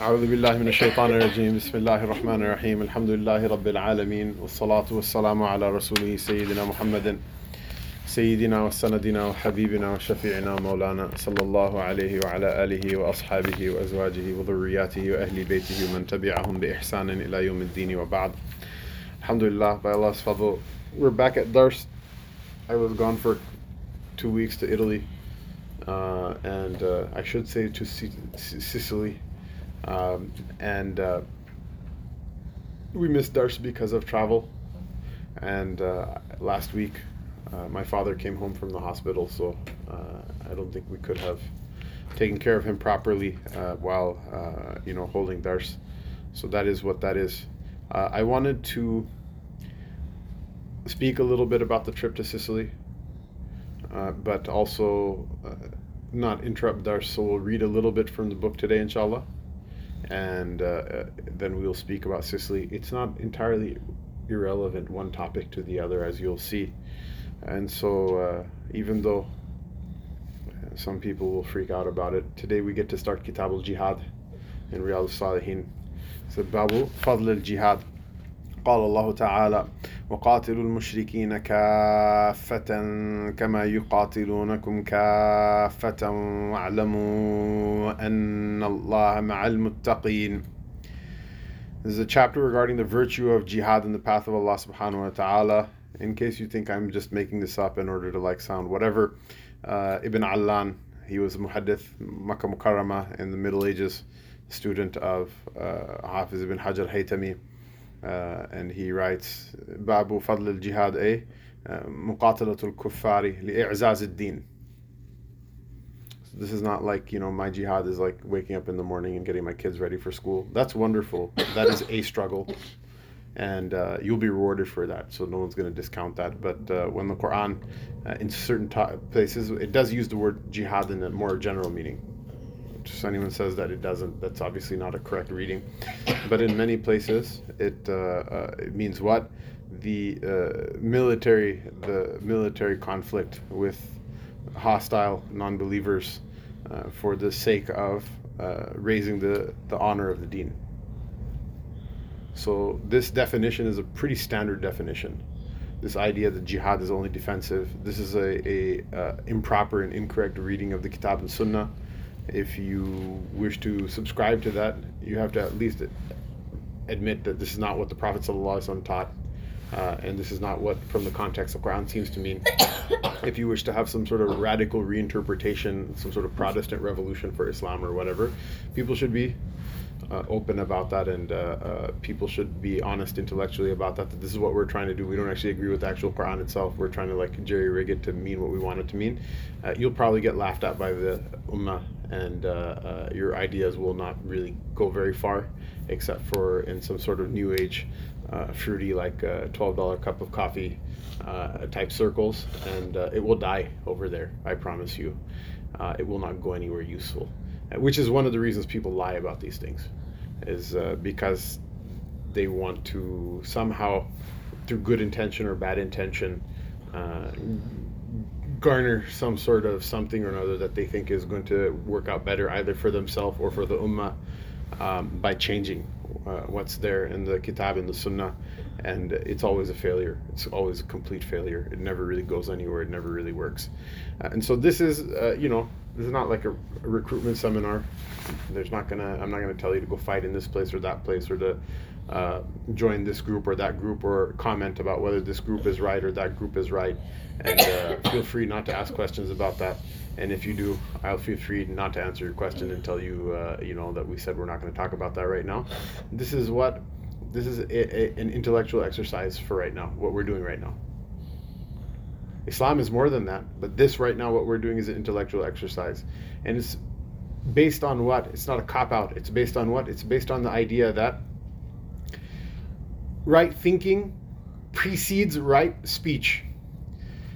أعوذ بالله من الشيطان الرجيم بسم الله الرحمن الرحيم الحمد لله رب العالمين والصلاة والسلام على رسوله سيدنا محمد سيدنا وسندنا وحبيبنا وشفيعنا مولانا صلى الله عليه وعلى آله وأصحابه وأزواجه وذرياته وأهل بيته ومن تبعهم بإحسان إلى يوم الدين وبعد الحمد لله by Allah's fadl we're back at Dars I was gone for two weeks to Italy uh, and uh, I should say to Sicily um, and uh, we missed Dars because of travel. And uh, last week, uh, my father came home from the hospital, so uh, I don't think we could have taken care of him properly uh, while uh, you know holding Dars. So that is what that is. I wanted to speak a little bit about the trip to Sicily, but also not interrupt Dars. So we'll read a little bit from the book today, inshallah and uh, uh, then we'll speak about Sicily. It's not entirely irrelevant one topic to the other, as you'll see. And so, uh, even though some people will freak out about it, today we get to start Kitab al Jihad in Riyad al-Salihin. So, Babu Fadl al Jihad. قال الله تعالى وقاتلوا المشركين كافة كما يقاتلونكم كافة واعلموا أن الله مع المتقين This is a chapter regarding the virtue of jihad in the path of Allah subhanahu wa ta'ala. In case you think I'm just making this up in order to like sound whatever, uh, Ibn Allan, he was a muhaddith, Makkah Mukarramah in the Middle Ages, student of uh, Hafiz ibn Hajar Haytami. Uh, and he writes باب فضل الجهاد أي مقاتلة الكفار لإعزاز الدين this is not like you know my jihad is like waking up in the morning and getting my kids ready for school that's wonderful that is a struggle and uh, you'll be rewarded for that so no one's going to discount that but uh, when the quran uh, in certain places it does use the word jihad in a more general meaning if anyone says that it doesn't, that's obviously not a correct reading. But in many places, it, uh, uh, it means what? The uh, military, the military conflict with hostile non-believers uh, for the sake of uh, raising the, the honor of the deen. So this definition is a pretty standard definition. This idea that jihad is only defensive. This is a, a uh, improper and incorrect reading of the Kitab and Sunnah if you wish to subscribe to that, you have to at least admit that this is not what the Prophet taught, uh, and this is not what, from the context of Quran, seems to mean. if you wish to have some sort of radical reinterpretation, some sort of Protestant revolution for Islam or whatever, people should be uh, open about that, and uh, uh, people should be honest intellectually about that. That this is what we're trying to do. We don't actually agree with the actual Quran itself. We're trying to like jerry rig it to mean what we want it to mean. Uh, you'll probably get laughed at by the ummah, and uh, uh, your ideas will not really go very far, except for in some sort of new age, fruity like twelve dollar cup of coffee type circles, and it will die over there. I promise you. it will not go anywhere useful which is one of the reasons people lie about these things, is uh, because they want to somehow, through good intention or bad intention, uh, garner some sort of something or another that they think is going to work out better either for themselves or for the ummah um, by changing uh, what's there in the kitab and the sunnah. And it's always a failure. It's always a complete failure. It never really goes anywhere. It never really works. Uh, and so this is uh, you know this is not like a, a, recruitment seminar. There's not gonna i'm not gonna tell you to go fight in this place or that place or to uh, join this group or that group or comment about whether this group is right or that group is right and uh, feel free not to ask questions about that and if you do, I'll feel free not to answer your question and tell you, uh, you know, that we said we're not going to talk about that right now. This is what, this is a, a, an intellectual exercise for right now, what we're doing right now. Islam is more than that, but this right now, what we're doing is an intellectual exercise. And it's based on what? It's not a cop out. It's based on what? It's based on the idea that right thinking precedes right speech,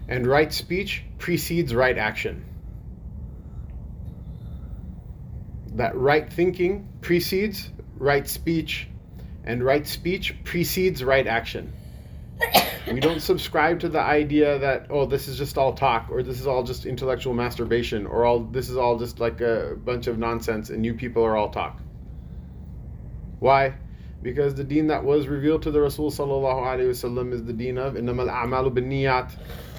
and right speech precedes right action. that right thinking precedes right speech, and right speech precedes right action. we don't subscribe to the idea that oh this is just all talk or this is all just intellectual masturbation or all this is all just like a bunch of nonsense and you people are all talk Why? Because the deen that was revealed to the Rasul sallallahu is the deen of innamal a'malu binniyat.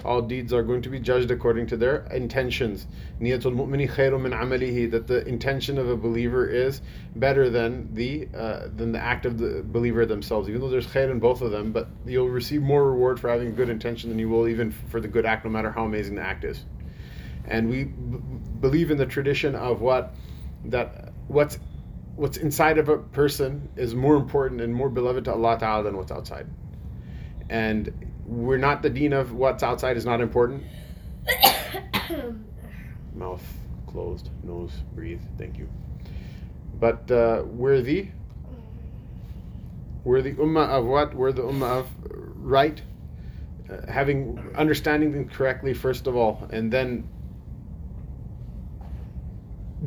All deeds are going to be judged according to their intentions. Niyatul mu'mini khairum min amalihi. That the intention of a believer is better than the uh, than the act of the believer themselves. Even though there's khair in both of them, but you'll receive more reward for having good intention than you will even for the good act, no matter how amazing the act is. And we b- believe in the tradition of what that what's what's inside of a person is more important and more beloved to Allah Ta'ala than what's outside. And we're not the deen of what's outside is not important. Mouth closed, nose breathe. Thank you. But uh, we're the we're the ummah of what? We're the ummah of right, uh, having understanding things correctly first of all, and then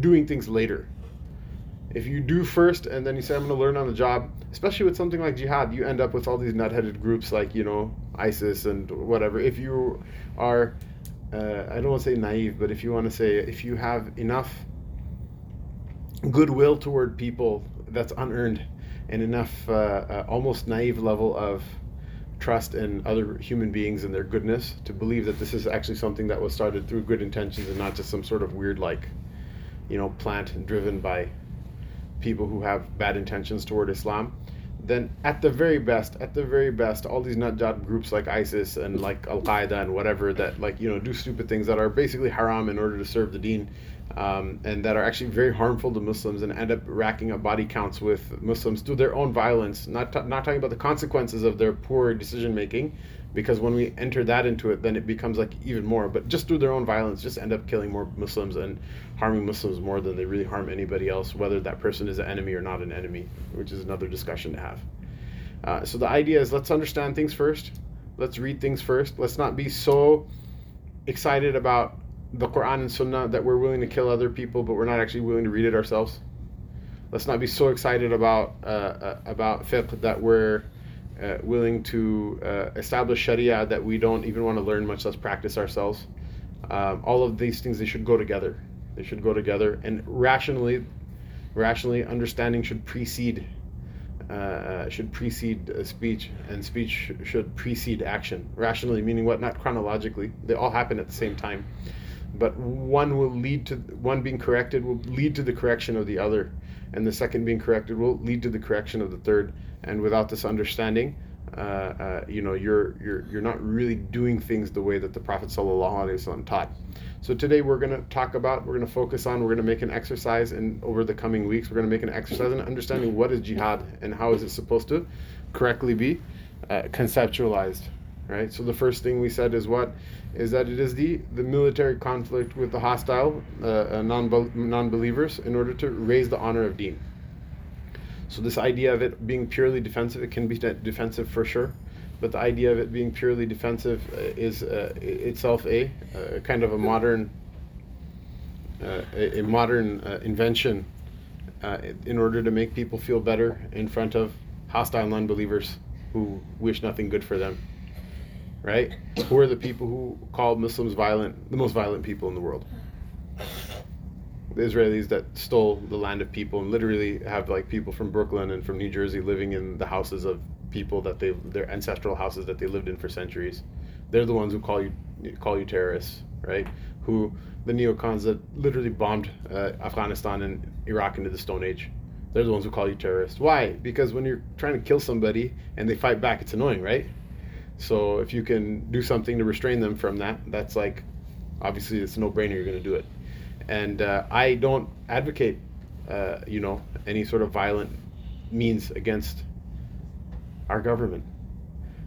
doing things later if you do first and then you say I'm going to learn on the job, especially with something like jihad, you end up with all these nut-headed groups like you know ISIS and whatever. If you are, uh, I don't want to say naive, but if you want to say if you have enough goodwill toward people that's unearned and enough uh, uh, almost naive level of trust in other human beings and their goodness to believe that this is actually something that was started through good intentions and not just some sort of weird like you know plant driven by people who have bad intentions toward Islam, then at the very best, at the very best, all these nut job groups like ISIS and like Al Qaeda and whatever that like you know do stupid things that are basically haram in order to serve the Deen, um, and that are actually very harmful to Muslims and end up racking up body counts with Muslims through their own violence. Not t- not talking about the consequences of their poor decision making, because when we enter that into it, then it becomes like even more. But just through their own violence, just end up killing more Muslims and harming Muslims more than they really harm anybody else, whether that person is an enemy or not an enemy, which is another discussion to have. Uh, so the idea is let's understand things first. Let's read things first. Let's not be so excited about the Quran and Sunnah that we're willing to kill other people, but we're not actually willing to read it ourselves. Let's not be so excited about uh, uh, about fiqh that we're uh, willing to uh, establish Sharia that we don't even want to learn, much less practice ourselves. Um, all of these things they should go together. They should go together, and rationally, rationally, understanding should precede uh, uh should precede speech, and speech should precede action. Rationally, meaning what? Not chronologically. They all happen at the same time, but one will lead to one being corrected will lead to the correction of the other, and the second being corrected will lead to the correction of the third and without this understanding, uh, uh, you know, you're you're you're not really doing things the way that the Prophet ﷺ taught. So today we're going to talk about, we're going to focus on, we're going to make an exercise, and over the coming weeks we're going to make an exercise in understanding what is jihad and how is it supposed to correctly be uh, conceptualized. Right. So the first thing we said is what is that it is the the military conflict with the hostile uh, uh non non believers in order to raise the honor of Deen. So this idea of it being purely defensive, it can be defensive for sure, but the idea of it being purely defensive uh, is uh, itself a, a, kind of a modern uh, a, a, modern uh, invention uh, in order to make people feel better in front of hostile non-believers who wish nothing good for them. Right? Who are the people who call Muslims violent, the most violent people in the world? the Israelis that stole the land of people and literally have like people from Brooklyn and from New Jersey living in the houses of people that they their ancestral houses that they lived in for centuries. They're the ones who call you call you terrorists, right? Who the neocons that literally bombed uh, Afghanistan and Iraq into the Stone Age. They're the ones who call you terrorists. Why? Because when you're trying to kill somebody and they fight back, it's annoying, right? So if you can do something to restrain them from that, that's like obviously it's no-brainer. You're going to do it and uh, I don't advocate, uh, you know, any sort of violent means against our government.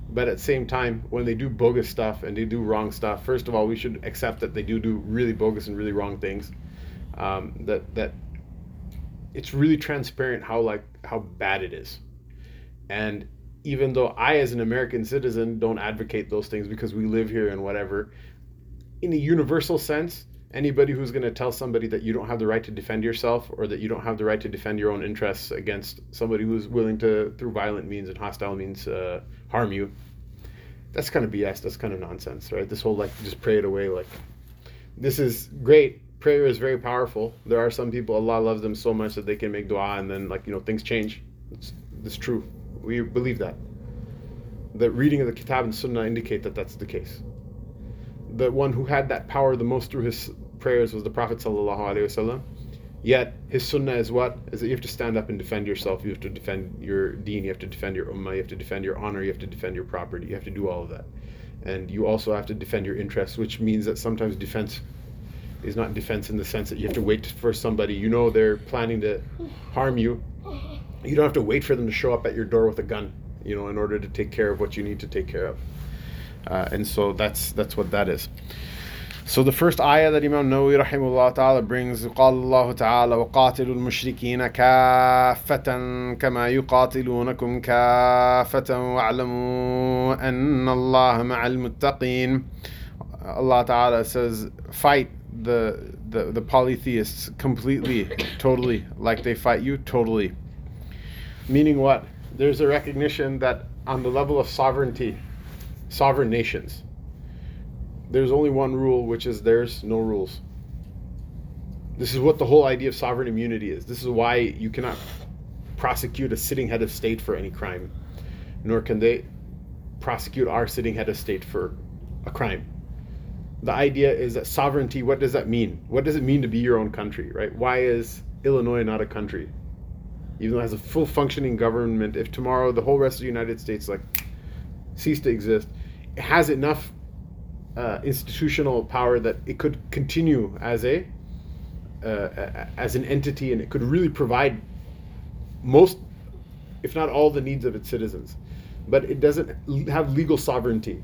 But at the same time, when they do bogus stuff and they do wrong stuff, first of all, we should accept that they do do really bogus and really wrong things. Um, that that it's really transparent how like how bad it is, and even though I, as an American citizen, don't advocate those things because we live here and whatever, in a universal sense, anybody who's going to tell somebody that you don't have the right to defend yourself or that you don't have the right to defend your own interests against somebody who's willing to, through violent means and hostile means, uh, harm you, that's kind of BS. That's kind of nonsense, right? This whole like just pray it away. Like, this is great. Prayer is very powerful. There are some people Allah loves them so much that they can make dua and then like you know things change. It's, it's true. We believe that. The reading of the Kitab and Sunnah indicate that that's the case. The one who had that power the most through his prayers was the Prophet sallallahu. Yet his sunnah is what? Is that you have to stand up and defend yourself. You have to defend your deen. You have to defend your ummah. You have to defend your honor. You have to defend your property. You have to do all of that, and you also have to defend your interests, which means that sometimes defense is not defense in the sense that you have to wait for somebody. You know they're planning to harm you You don't have to wait for them to show up at your door with a gun, you know, in order to take care of what you need to take care of. Uh, and so that's that's what that is. So the first ayah that Imam Nawawi rahimahullah ta'ala brings قال الله تعالى وقاتلوا المشركين كافة كما يقاتلونكم كافة واعلموا أن الله مع المتقين Allah Ta'ala says fight the, the, the polytheists completely, totally, like they fight you, totally. Meaning what? There's a recognition that on the level of sovereignty, sovereign nations, there's only one rule, which is there's no rules. This is what the whole idea of sovereign immunity is. This is why you cannot prosecute a sitting head of state for any crime, nor can they prosecute our sitting head of state for a crime. The idea is that sovereignty, what does that mean? What does it mean to be your own country, right? Why is Illinois not a country? Even though it has a full functioning government, if tomorrow the whole rest of the United States like ceased to exist, it has enough uh, institutional power that it could continue as a uh, as an entity and it could really provide most if not all the needs of its citizens. But it doesn't have legal sovereignty.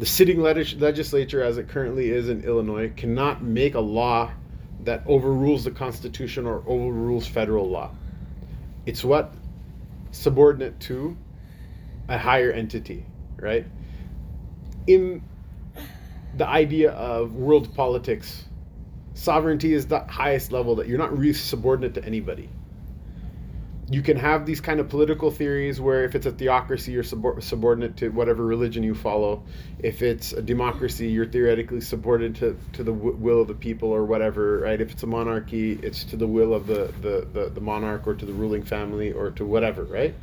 The sitting legislature as it currently is in illinois cannot make a law that overrules the constitution or overrules federal law. It's what? Subordinate to a higher entity right? In the idea of world politics, sovereignty is the highest level that you're not really subordinate to anybody. You can have these kind of political theories where if it's a theocracy, you're subordinate to whatever religion you follow. If it's a democracy, you're theoretically subordinate to, to the w- will of the people or whatever, right? If it's a monarchy, it's to the will of the, the, the, the monarch or to the ruling family or to whatever, right?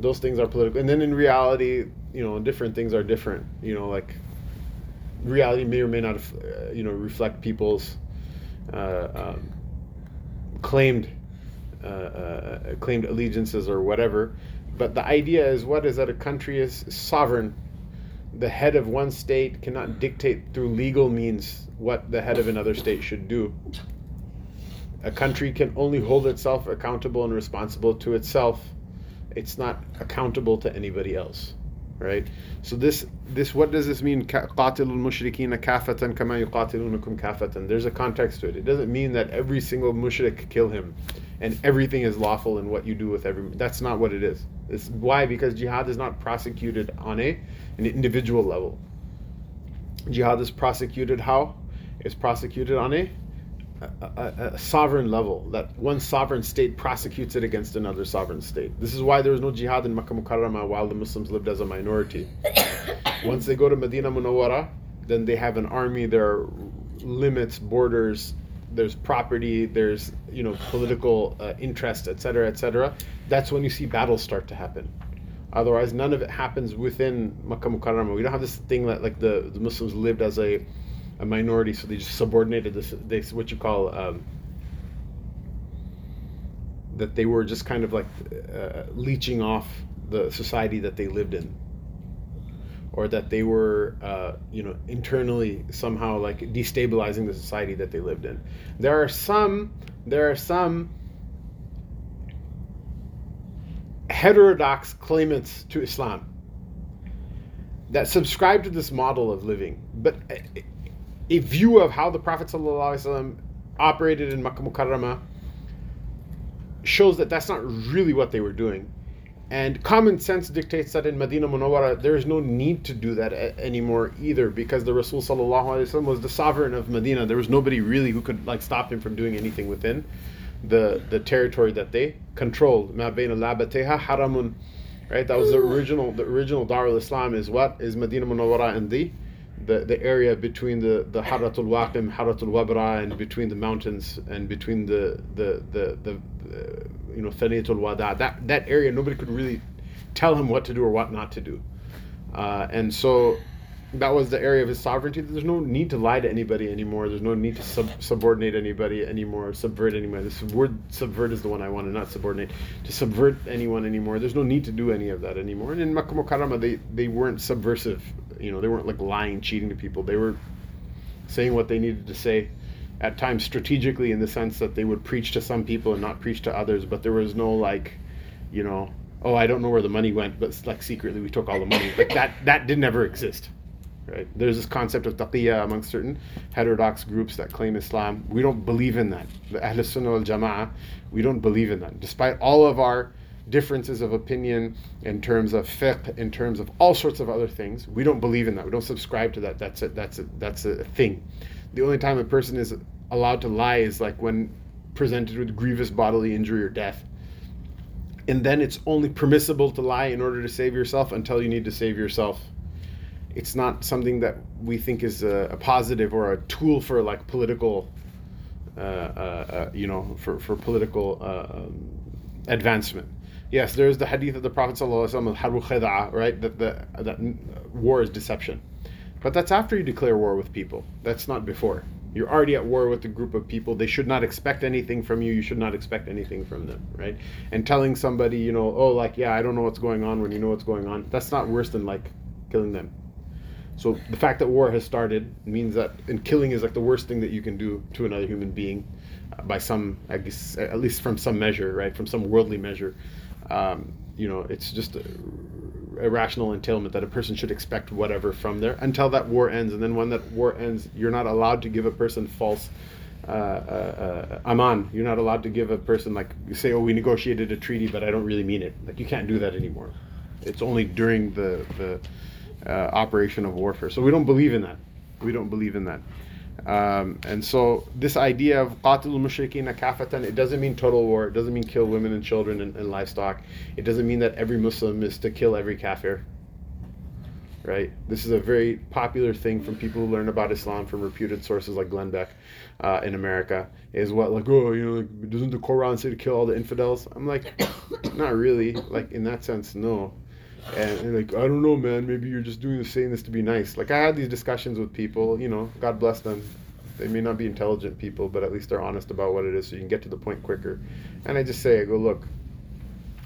those things are political and then in reality you know different things are different you know like reality may or may not uh, you know reflect people's uh, um, claimed uh, uh, claimed allegiances or whatever. But the idea is what is that a country is? Sovereign. The head of one state cannot dictate through legal means what the head of another state should do. A country can only hold itself accountable and responsible to itself. It's not accountable to anybody else right? So this this what does this mean? Qatilul mushrikina kafatan kama yuqatilunakum kafatan. There's a context to it. It doesn't mean that every single mushrik kill him and everything is lawful in what you do with every that's not what it is it's why because jihad is not prosecuted on a an individual level jihad is prosecuted how it's prosecuted on a a, a, sovereign level, that one sovereign state prosecutes it against another sovereign state. This is why there was no jihad in Makkah Mukarramah while the Muslims lived as a minority. Once they go to Medina Munawwara, then they have an army, there are limits, borders, there's property, there's you know political uh, interest, etc., etc. That's when you see battles start to happen. Otherwise, none of it happens within Makkah Mukarramah. We don't have this thing that like the, the Muslims lived as a a minority, so they just subordinated this. They what you call um, that they were just kind of like uh, leeching off the society that they lived in, or that they were uh, you know internally somehow like destabilizing the society that they lived in. There are some there are some heterodox claimants to Islam that subscribe to this model of living, but a view of how the Prophet ﷺ operated in Makkah Mukarramah shows that that's not really what they were doing. And common sense dictates that in Medina Munawwara there is no need to do that a- anymore either because the Rasul was the sovereign of Medina. There was nobody really who could like stop him from doing anything within the the territory that they controlled. Ma bayna labateha haramun. Right? That was the mm. original the original Darul Islam is what? Is Medina Munawwara and the the, the area between the, the Haratul Waqim, Haratul Wabra, and between the mountains and between the the the, the, the you know Thaniyatul Wada. That that area nobody could really tell him what to do or what not to do, uh, and so that was the area of his sovereignty. There's no need to lie to anybody anymore. There's no need to sub- subordinate anybody anymore, subvert anybody. This word subvert is the one I want to not subordinate. To subvert anyone anymore. There's no need to do any of that anymore. And in Makkah they, they weren't subversive. You know, they weren't like lying, cheating to people. They were saying what they needed to say at times strategically in the sense that they would preach to some people and not preach to others. But there was no like, you know, oh, I don't know where the money went, but like secretly we took all the money. Like that, that didn't ever exist right? There's this concept of taqiyya among certain heterodox groups that claim Islam. We don't believe in that. The Ahl Sunnah wal Jama'ah, we don't believe in that. Despite all of our differences of opinion in terms of fiqh, in terms of all sorts of other things, we don't believe in that. We don't subscribe to that. That's a, that's a, that's a thing. The only time a person is allowed to lie is like when presented with grievous bodily injury or death. And then it's only permissible to lie in order to save yourself until you need to save yourself it's not something that we think is a, a positive or a tool for like political, uh, uh, uh, you know, for for political uh, um, advancement. Yes, there's the hadith of the Prophet sallallahu right? That the that war is deception, but that's after you declare war with people. That's not before. You're already at war with a group of people. They should not expect anything from you. You should not expect anything from them, right? And telling somebody, you know, oh, like, yeah, I don't know what's going on when you know what's going on. That's not worse than like killing them so the fact that war has started means that, and killing is like the worst thing that you can do to another human being, uh, by some, I guess, at least from some measure, right, from some worldly measure. Um, you know, it's just a, rational entailment that a person should expect whatever from there until that war ends, and then when that war ends, you're not allowed to give a person false. Uh, uh, uh, aman, you're not allowed to give a person like you say, oh, we negotiated a treaty, but I don't really mean it. Like you can't do that anymore. It's only during the the uh, operation of warfare. So we don't believe in that. We don't believe in that. Um, and so this idea of qatil mushrikeen kafatan, it doesn't mean total war. It doesn't mean kill women and children and, and, livestock. It doesn't mean that every Muslim is to kill every kafir. Right? This is a very popular thing from people who learn about Islam from reputed sources like Glenn Beck uh, in America. Is what like oh you know like, doesn't the Quran say to kill all the infidels? I'm like, not really. Like in that sense, no and, and, like I don't know, man. Maybe you're just doing this, saying this to be nice. Like I had these discussions with people. You know, God bless them. They may not be intelligent people, but at least they're honest about what it is, so you can get to the point quicker. And I just say, I go, look,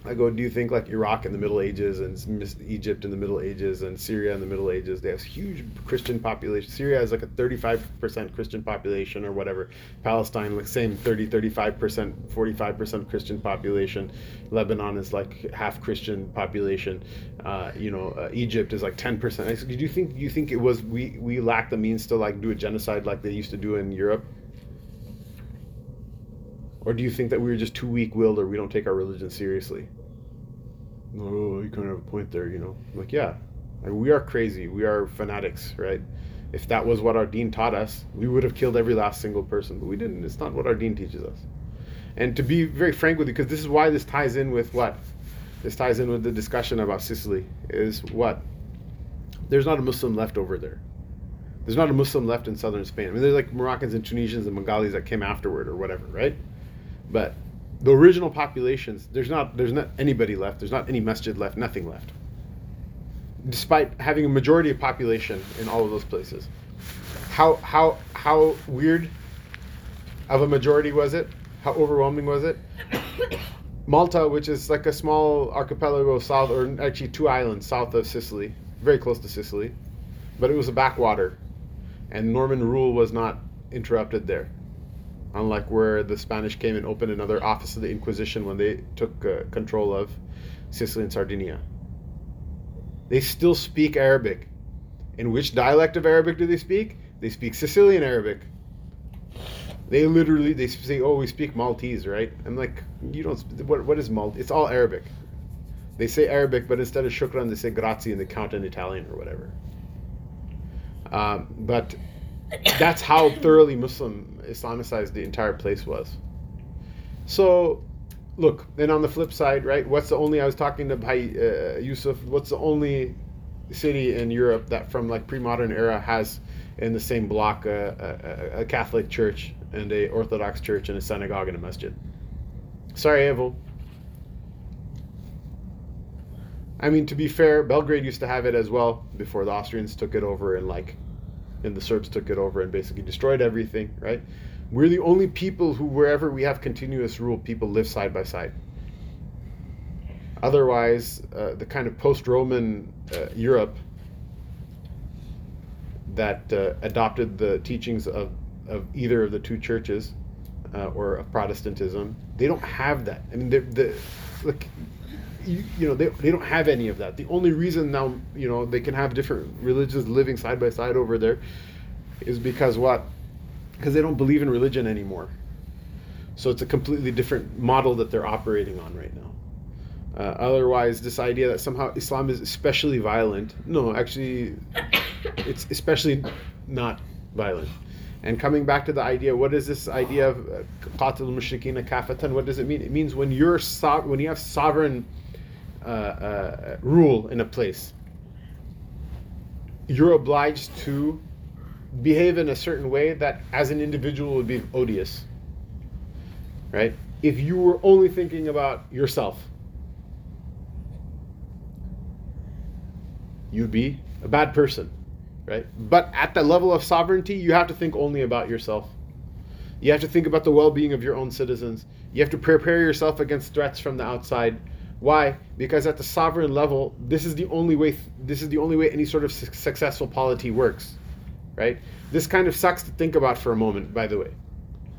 I go, do you think like Iraq in the Middle Ages and Egypt in the Middle Ages and Syria in the Middle Ages, they have huge Christian population. Syria has like a 35% Christian population or whatever. Palestine, like same 30, 35%, 45% Christian population. Lebanon is like half Christian population. Uh, you know, uh, Egypt is like 10%. I said, do you think, you think it was, we, we lack the means to like do a genocide like they used to do in Europe? Or do you think that we are just too weak willed or we don't take our religion seriously? Oh, you kind of have a point there, you know. like, yeah, like, we are crazy. We are fanatics, right? If that was what our deen taught us, we would have killed every last single person, but we didn't. It's not what our deen teaches us. And to be very frank with you, because this is why this ties in with what? This ties in with the discussion about Sicily, is what? There's not a Muslim left over there. There's not a Muslim left in southern Spain. I mean, there's like Moroccans and Tunisians and Bengalis that came afterward or whatever, right? But the original populations, there's not there's not anybody left. There's not any masjid left. Nothing left. Despite having a majority of population in all of those places, how how how weird of a majority was it? How overwhelming was it? Malta, which is like a small archipelago south, or actually two islands south of Sicily, very close to Sicily, but it was a backwater, and Norman rule was not interrupted there unlike where the Spanish came and opened another office of the Inquisition when they took uh, control of Sicily and Sardinia. They still speak Arabic. In which dialect of Arabic do they speak? They speak Sicilian Arabic. They literally they say, "Oh, we speak Maltese, right?" I'm like, "You don't. What what is Maltese? It's all Arabic." They say Arabic, but instead of shukran, they say grazie and they count in Italian or whatever. Um, but that's how thoroughly Muslim Islamicized the entire place was. So, look, then on the flip side, right? What's the only I was talking to Bhai uh, Yusuf? What's the only city in Europe that from like pre-modern era has in the same block a, a, a Catholic church and a Orthodox church and a synagogue and a masjid. Sarajevo. I mean, to be fair, Belgrade used to have it as well before the Austrians took it over and like, and the Serbs took it over and basically destroyed everything. Right? We're the only people who, wherever we have continuous rule, people live side by side. Otherwise, uh, the kind of post-Roman uh, Europe that uh, adopted the teachings of, of either of the two churches uh, or of Protestantism, they don't have that. I mean, the look, you, you, know, they, they don't have any of that. The only reason now, you know, they can have different religions living side by side over there is because what? Because they don't believe in religion anymore. So it's a completely different model that they're operating on right now. Uh, otherwise, this idea that somehow Islam is especially violent, no, actually, it's especially not violent. And coming back to the idea, what is this idea of uh, qatil mushrikina kafatan? What does it mean? It means when you're so- when you have sovereign uh, uh, rule in a place, you're obliged to behave in a certain way that, as an individual, would be odious. Right? If you were only thinking about yourself you'd be a bad person, right? But at the level of sovereignty, you have to think only about yourself. You have to think about the well-being of your own citizens. You have to prepare yourself against threats from the outside. Why? Because at the sovereign level, this is the only way. This is the only way any sort of su- successful polity works, right? This kind of sucks to think about for a moment. By the way,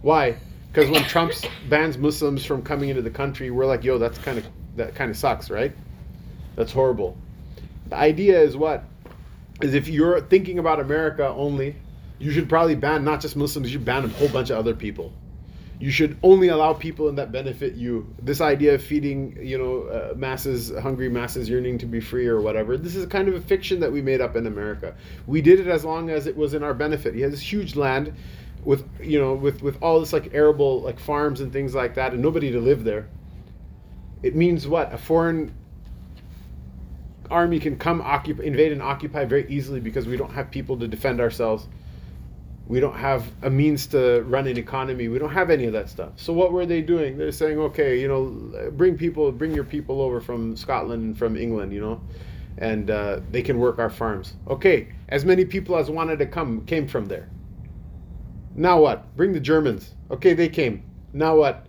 why? Because when Trump bans Muslims from coming into the country, we're like, "Yo, that's kind of that kind of sucks, right? That's horrible." The idea is what? Is if you're thinking about America only, you should probably ban not just Muslims, you should ban a whole bunch of other people. You should only allow people in that benefit you. This idea of feeding, you know, uh, masses, hungry masses yearning to be free or whatever, this is kind of a fiction that we made up in America. We did it as long as it was in our benefit. He has this huge land with, you know, with, with all this like arable like farms and things like that and nobody to live there. It means what? A foreign army can come occupy, invade and occupy very easily because we don't have people to defend ourselves. We don't have a means to run an economy. We don't have any of that stuff. So what were they doing? They're saying, okay, you know, bring people, bring your people over from Scotland and from England, you know, and uh, they can work our farms. Okay, as many people as wanted to come came from there. Now what? Bring the Germans. Okay, they came. Now what?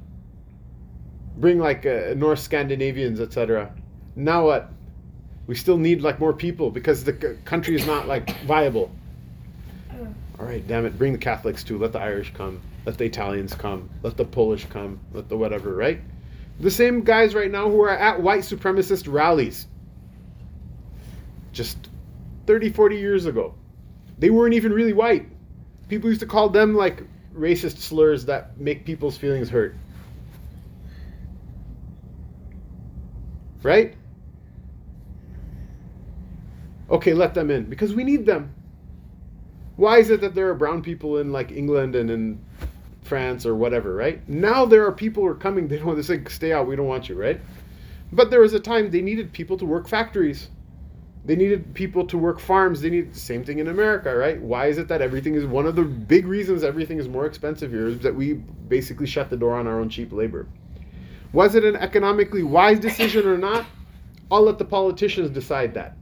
Bring like uh, North Scandinavians, etc. Now what? we still need like more people because the country is not like viable. All right, damn it, bring the Catholics too. Let the Irish come. Let the Italians come. Let the Polish come. Let the whatever, right? The same guys right now who are at white supremacist rallies just 30, 40 years ago. They weren't even really white. People used to call them like racist slurs that make people's feelings hurt. Right? okay, let them in because we need them. Why is it that there are brown people in like England and in France or whatever, right? Now there are people who are coming, they don't want to say, stay out, we don't want you, right? But there was a time they needed people to work factories. They needed people to work farms. They need the same thing in America, right? Why is it that everything is one of the big reasons everything is more expensive here is that we basically shut the door on our own cheap labor. Was it an economically wise decision or not? I'll let the politicians decide that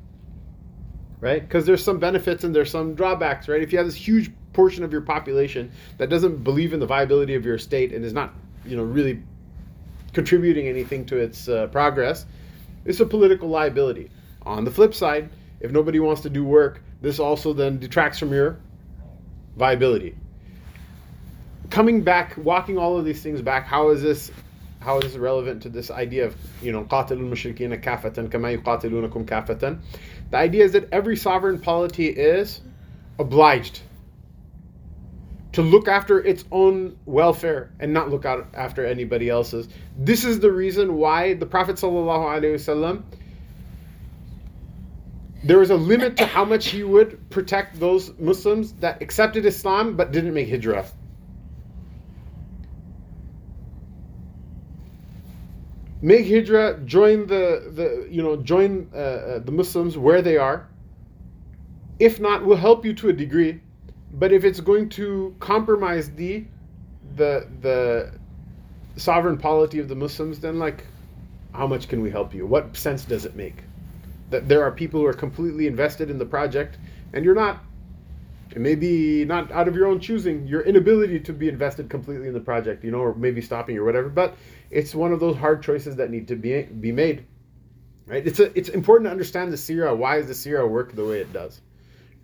right? Because there's some benefits and there's some drawbacks, right? If you have this huge portion of your population that doesn't believe in the viability of your state and is not, you know, really contributing anything to its uh, progress, it's a political liability. On the flip side, if nobody wants to do work, this also then detracts from your viability. Coming back, walking all of these things back, how is this how is this relevant to this idea of you know qatilul mushrikina kafatan kama yuqatilunakum kafatan? The idea is that every sovereign polity is obliged to look after its own welfare and not look out after anybody else's. This is the reason why the Prophet ﷺ there was a limit to how much he would protect those Muslims that accepted Islam but didn't make hijrah. Make hijrah, join the, the you know join uh, uh, the Muslims where they are, If not, we'll help you to a degree, but if it's going to compromise the the the sovereign polity of the Muslims, then like, how much can we help you? What sense does it make? That there are people who are completely invested in the project, and you're not. It may be not out of your own choosing, your inability to be invested completely in the project, you know, or maybe stopping or whatever. But it's one of those hard choices that need to be be made. Right? It's a, it's important to understand the Sira. Why does the Sira work the way it does?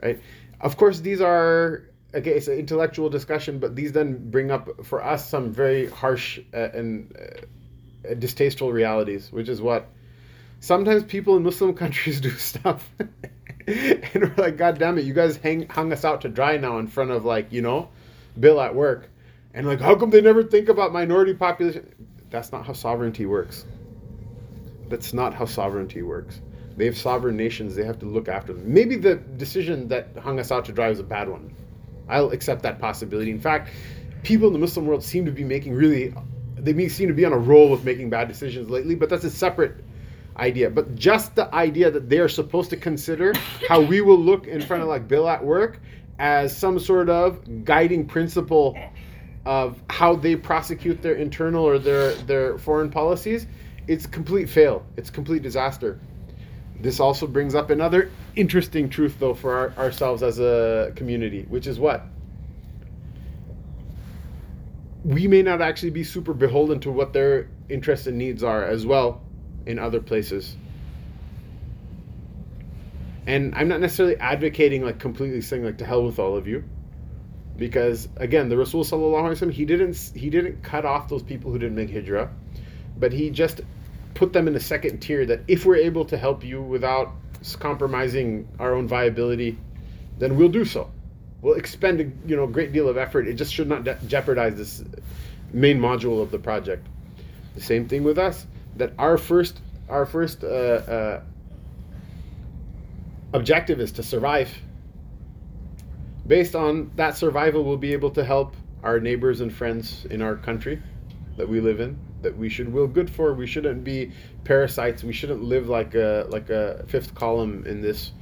Right? Of course, these are okay, it's an intellectual discussion, but these then bring up for us some very harsh uh, and uh, distasteful realities, which is what sometimes people in Muslim countries do stuff, and we're like, God damn it, you guys hang, hung us out to dry now in front of like you know, Bill at work, and like, how come they never think about minority population? That's not how sovereignty works. That's not how sovereignty works. They have sovereign nations. They have to look after them. Maybe the decision that hung us out to dry was a bad one I'll accept that possibility. In fact, people in the Muslim world seem to be making really, they seem to be on a roll with making bad decisions lately, but that's a separate idea. But just the idea that they are supposed to consider how we will look in front of like Bill at work as some sort of guiding principle of how they prosecute their internal or their, their foreign policies, it's complete fail. It's complete disaster. This also brings up another interesting truth, though, for our, ourselves as a community, which is what? We may not actually be super beholden to what their interests and needs are as well in other places. And I'm not necessarily advocating like completely saying like to hell with all of you. Because again, the Rasul sallallahu alaihi wasallam he didn't he didn't cut off those people who didn't make hijrah, but he just put them in a second tier that if we're able to help you without compromising our own viability, then we'll do so. We'll expend a you know great deal of effort. It just should not de- jeopardize this main module of the project. The same thing with us. That our first our first uh, uh, objective is to survive. Based on that survival, we'll be able to help our neighbors and friends in our country that we live in that we should will good for. We shouldn't be parasites. We shouldn't live like a like a fifth column in this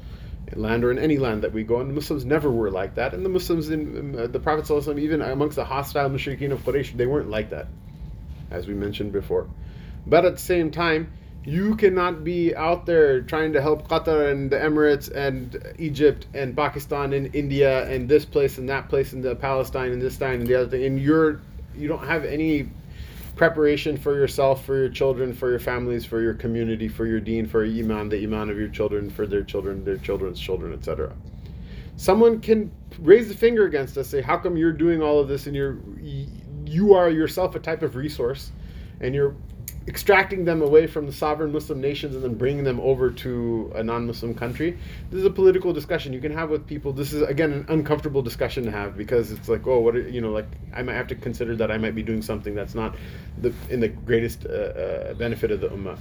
land or in any land that we go. And the Muslims never were like that. And the Muslims in uh, the Prophet even amongst the hostile mushrikeen of Quraysh, they weren't like that, as we mentioned before. But at the same time, you cannot be out there trying to help Qatar and the Emirates and Egypt and Pakistan and India and this place and that place and the Palestine and this time and the other thing, and you're you don't have any preparation for yourself, for your children, for your families, for your community, for your deen, for your iman, the iman of your children, for their children, their children's children, etc. Someone can raise the finger against us, say, "How come you're doing all of this and you're you are yourself a type of resource, and you're extracting them away from the sovereign Muslim nations and then bringing them over to a non-Muslim country. This is a political discussion you can have with people. This is again an uncomfortable discussion to have because it's like, oh, what are, you know, like I might have to consider that I might be doing something that's not the in the greatest uh, uh, benefit of the ummah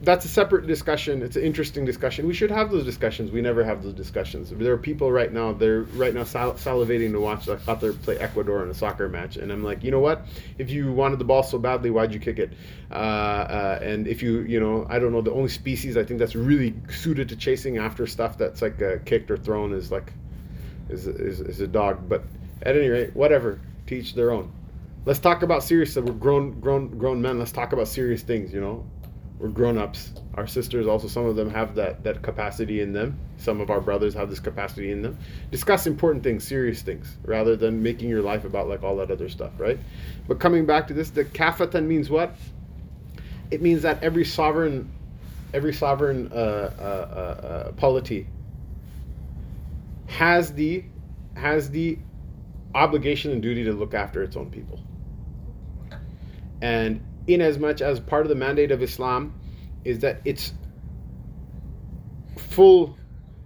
that's a separate discussion. It's an interesting discussion. We should have those discussions. We never have those discussions. There are people right now. They're right now sal- salivating to watch like Qatar play Ecuador in a soccer match, and I'm like, you know what? If you wanted the ball so badly, why'd you kick it? Uh, uh, and if you, you know, I don't know. The only species I think that's really suited to chasing after stuff that's like uh, kicked or thrown is like, is, is is a dog. But at any rate, whatever. Teach their own. Let's talk about serious. We're grown, grown, grown men. Let's talk about serious things. You know we're grown-ups our sisters also some of them have that that capacity in them. Some of our brothers have this capacity in them. Discuss important things serious things rather than making your life about like all that other stuff right? But coming back to this the kafatan means what? It means that every sovereign every sovereign uh, uh, uh, uh polity has the has the obligation and duty to look after its own people. And in as much as part of the mandate of Islam is that its full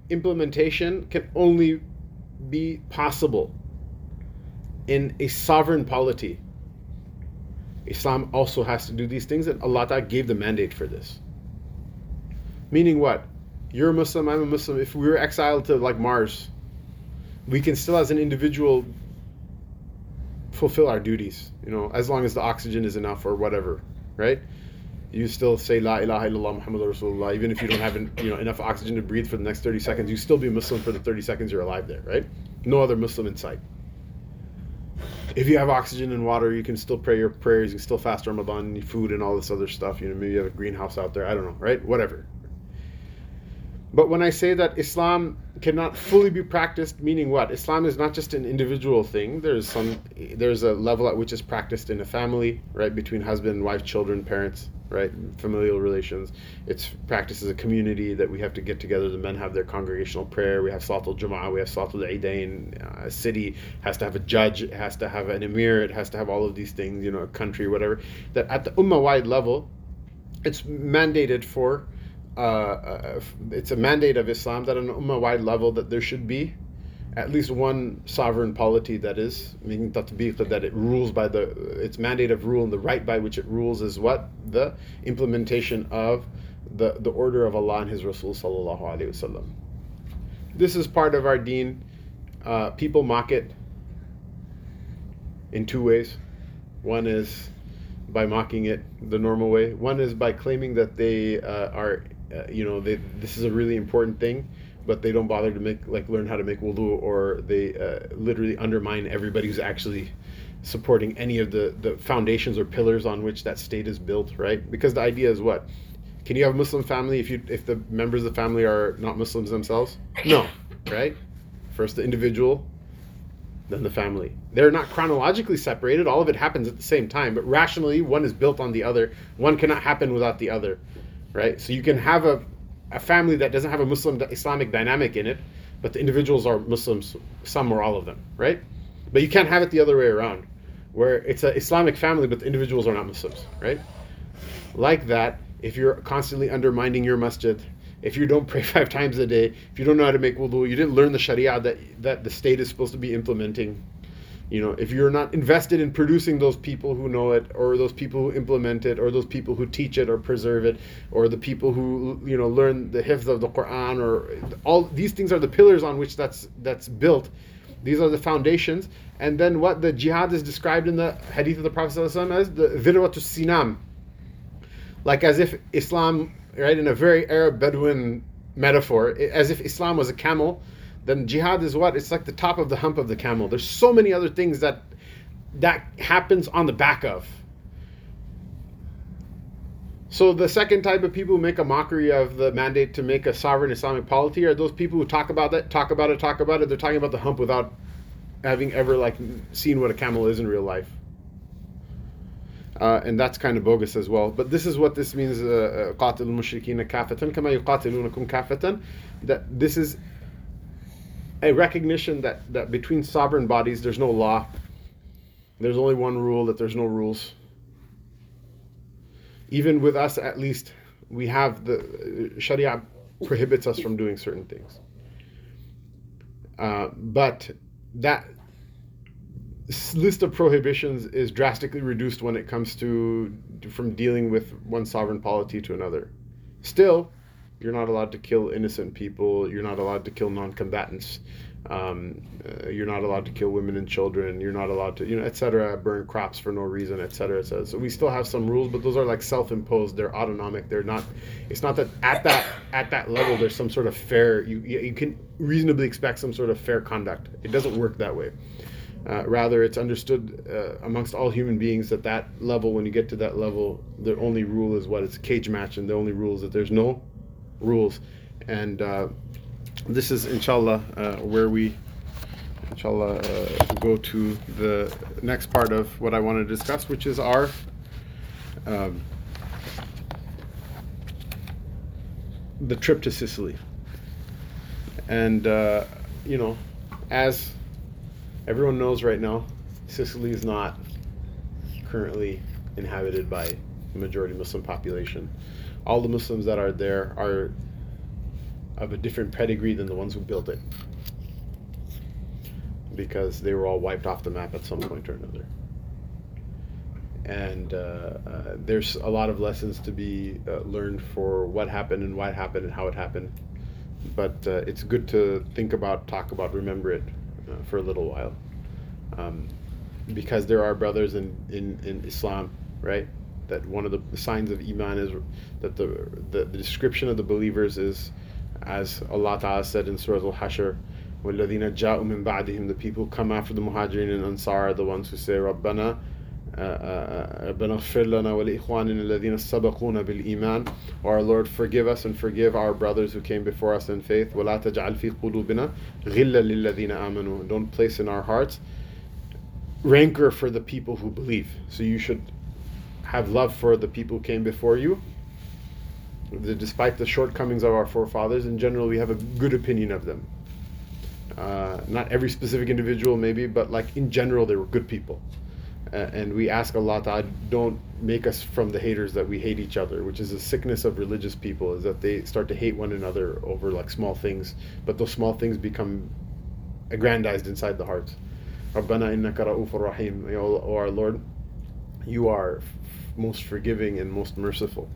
implementation can only be possible in a sovereign polity. Islam also has to do these things, and Allah Ta'ala gave the mandate for this. Meaning what? You're a Muslim, I'm a Muslim. If we were exiled to like Mars, we can still, as an individual, fulfill our duties, you know, as long as the oxygen is enough or whatever, right? you still say La ilaha illallah Muhammad Rasulullah, even if you don't have you know enough oxygen to breathe for the next 30 seconds, you still be Muslim for the 30 seconds you're alive there, right? No other Muslim in sight. If you have oxygen and water, you can still pray your prayers, you can still fast Ramadan, food and all this other stuff. You know, maybe you have a greenhouse out there, I don't know, right? Whatever. But when I say that Islam cannot fully be practiced, meaning what? Islam is not just an individual thing. There's some there's a level at which it's practiced in a family, right, between husband and wife, children, parents, right, familial relations. It's practiced as a community that we have to get together. The men have their congregational prayer. We have Salatul Jama'ah. We have Salatul Eidain. Uh, a city has to have a judge. It has to have an emir. It has to have all of these things. You know, a country, whatever. That at the ummah wide level, it's mandated for uh, uh, it's a mandate of Islam that on an ummah-wide level that there should be at least one sovereign polity that is meaning tatbiq that it rules by the its mandate of rule and the right by which it rules is what the implementation of the the order of Allah and His Rasul sallallahu alaihi wasallam. This is part of our deen. Uh, people mock it in two ways. One is by mocking it the normal way. One is by claiming that they uh, are uh, you know, they, this is a really important thing, but they don't bother to make like learn how to make wudu, or they uh, literally undermine everybody who's actually supporting any of the the foundations or pillars on which that state is built, right? Because the idea is what? Can you have a Muslim family if you if the members of the family are not Muslims themselves? No, right? First the individual, then the family. They're not chronologically separated. All of it happens at the same time, but rationally, one is built on the other. One cannot happen without the other right? So you can have a, a family that doesn't have a Muslim Islamic dynamic in it, but the individuals are Muslims, some or all of them, right? But you can't have it the other way around, where it's an Islamic family, but the individuals are not Muslims, right? Like that, if you're constantly undermining your masjid, if you don't pray five times a day, if you don't know how to make wudu, you didn't learn the Sharia that that the state is supposed to be implementing, you know if you're not invested in producing those people who know it or those people who implement it or those people who teach it or preserve it or the people who you know learn the hifz of the quran or all these things are the pillars on which that's that's built. These are the foundations. And then what the jihad is described in the hadith of the prophet as? The vidwatu sinam. Like as if islam right in a very arab bedouin metaphor as if islam was a camel then jihad is what? It's like the top of the hump of the camel. There's so many other things that that happens on the back of. So the second type of people who make a mockery of the mandate to make a sovereign Islamic polity are those people who talk about that, talk about it, talk about it. They're talking about the hump without having ever like seen what a camel is in real life. Uh, and that's kind of bogus as well. But this is what this means: uh, uh, "Qatil mushrikina kafatan kama yuqatilunakum kafatan." That this is a recognition that, that between sovereign bodies there's no law. There's only one rule, that there's no rules. Even with us, at least, we have the Sharia prohibits us from doing certain things. Uh, but that list of prohibitions is drastically reduced when it comes to from dealing with one sovereign polity to another. Still, you're not allowed to kill innocent people. You're not allowed to kill non-combatants. Um, uh, you're not allowed to kill women and children. You're not allowed to, you know, etc. Burn crops for no reason, etc. etc. So we still have some rules, but those are like self-imposed. They're autonomic. They're not. It's not that at that at that level there's some sort of fair. You you can reasonably expect some sort of fair conduct. It doesn't work that way. Uh, rather, it's understood uh, amongst all human beings that that level, when you get to that level, the only rule is what it's a cage match, and the only rule is that there's no rules. And uh, this is, inshallah, uh, where we, inshallah, uh, go to the next part of what I want to discuss, which is our. Um, the trip to Sicily. And, uh, you know, as everyone knows right now, Sicily is not currently inhabited by a majority Muslim population all the Muslims that are there are of a different pedigree than the ones who built it because they were all wiped off the map at some point or another. And uh, uh, there's a lot of lessons to be uh, learned for what happened and why it happened and how it happened. But uh, it's good to think about, talk about, remember it uh, for a little while. Um, because there are brothers in, in, in Islam, right? that one of the signs of iman is that the the, the description of the believers is as Allah Ta'ala said in Surah Al-Hashr وَالَّذِينَ جَاءُوا مِن بَعْدِهِمْ the people come after the Muhajirin and Ansar are the ones who say رَبَّنَا ربنا اغفر لنا ولإخواننا الذين سبقونا بالإيمان or our Lord forgive us and forgive our brothers who came before us in faith ولا تجعل في قلوبنا غلا للذين آمنوا don't place in our hearts rancor for the people who believe so you should have love for the people who came before you despite the shortcomings of our forefathers in general we have a good opinion of them uh, not every specific individual maybe but like in general they were good people uh, and we ask Allah Ta'ala, don't make us from the haters that we hate each other, which is a sickness of religious people, is that they start to hate one another over like small things, but those small things become aggrandized inside the hearts. Rabbana innaka ra'ufur rahim. O our Lord, you are most forgiving and most merciful.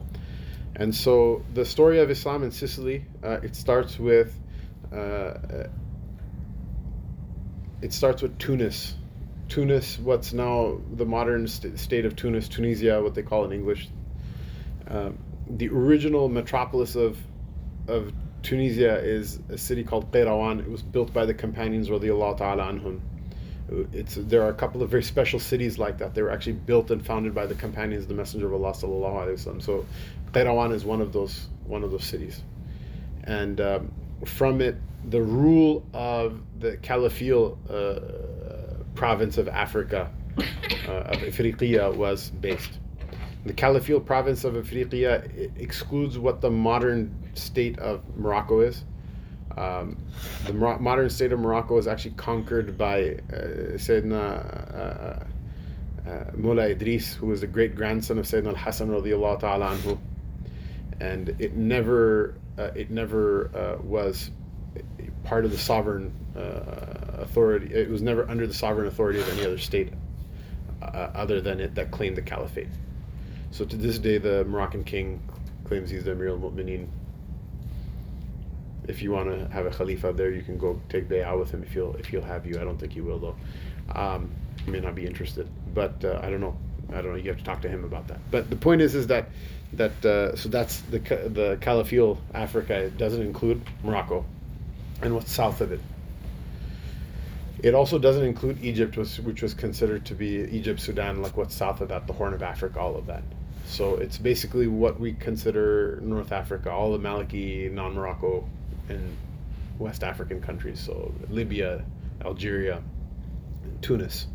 And so the story of Islam in Sicily, uh, it starts with, uh, it starts with Tunis. Tunis, what's now the modern st- state of Tunis, Tunisia, what they call in English. Um, the original metropolis of of Tunisia is a city called Qayrawan. It was built by the companions radiallahu ta'ala anhum. It's, there are a couple of very special cities like that. They were actually built and founded by the companions of the Messenger of Allah sallallahu alaihi wasallam. So Qayrawan is one of those one of those cities, and um, from it, the rule of the caliphal uh, province of Africa, uh, of Ifriqiya, was based. The caliphal province of Ifriqiya excludes what the modern state of Morocco is. Um, the Mor- modern state of Morocco was actually conquered by uh, Sayyidina uh, uh, Moulay Idris, who was the great grandson of Sayyidina Al Hassan radiallahu ta'ala anhu. And it never, uh, it never uh, was part of the sovereign uh, authority. It was never under the sovereign authority of any other state other than it that claimed the caliphate. So to this day, the Moroccan king claims he's the Emir al-Mu'mineen. If you want to have a Khalifa there, you can go take bay'ah with him if he'll if he'll have you. I don't think he will though. Um, he may not be interested, but uh, I don't know. I don't know. You have to talk to him about that. But the point is, is that that uh, so that's the the caliphal Africa. It doesn't include Morocco, and what's south of it. It also doesn't include Egypt, which, was considered to be Egypt, Sudan, like what's south of that, the Horn of Africa, all of that. So it's basically what we consider North Africa, all the Maliki, non Morocco, and West African countries. So Libya, Algeria, Tunis.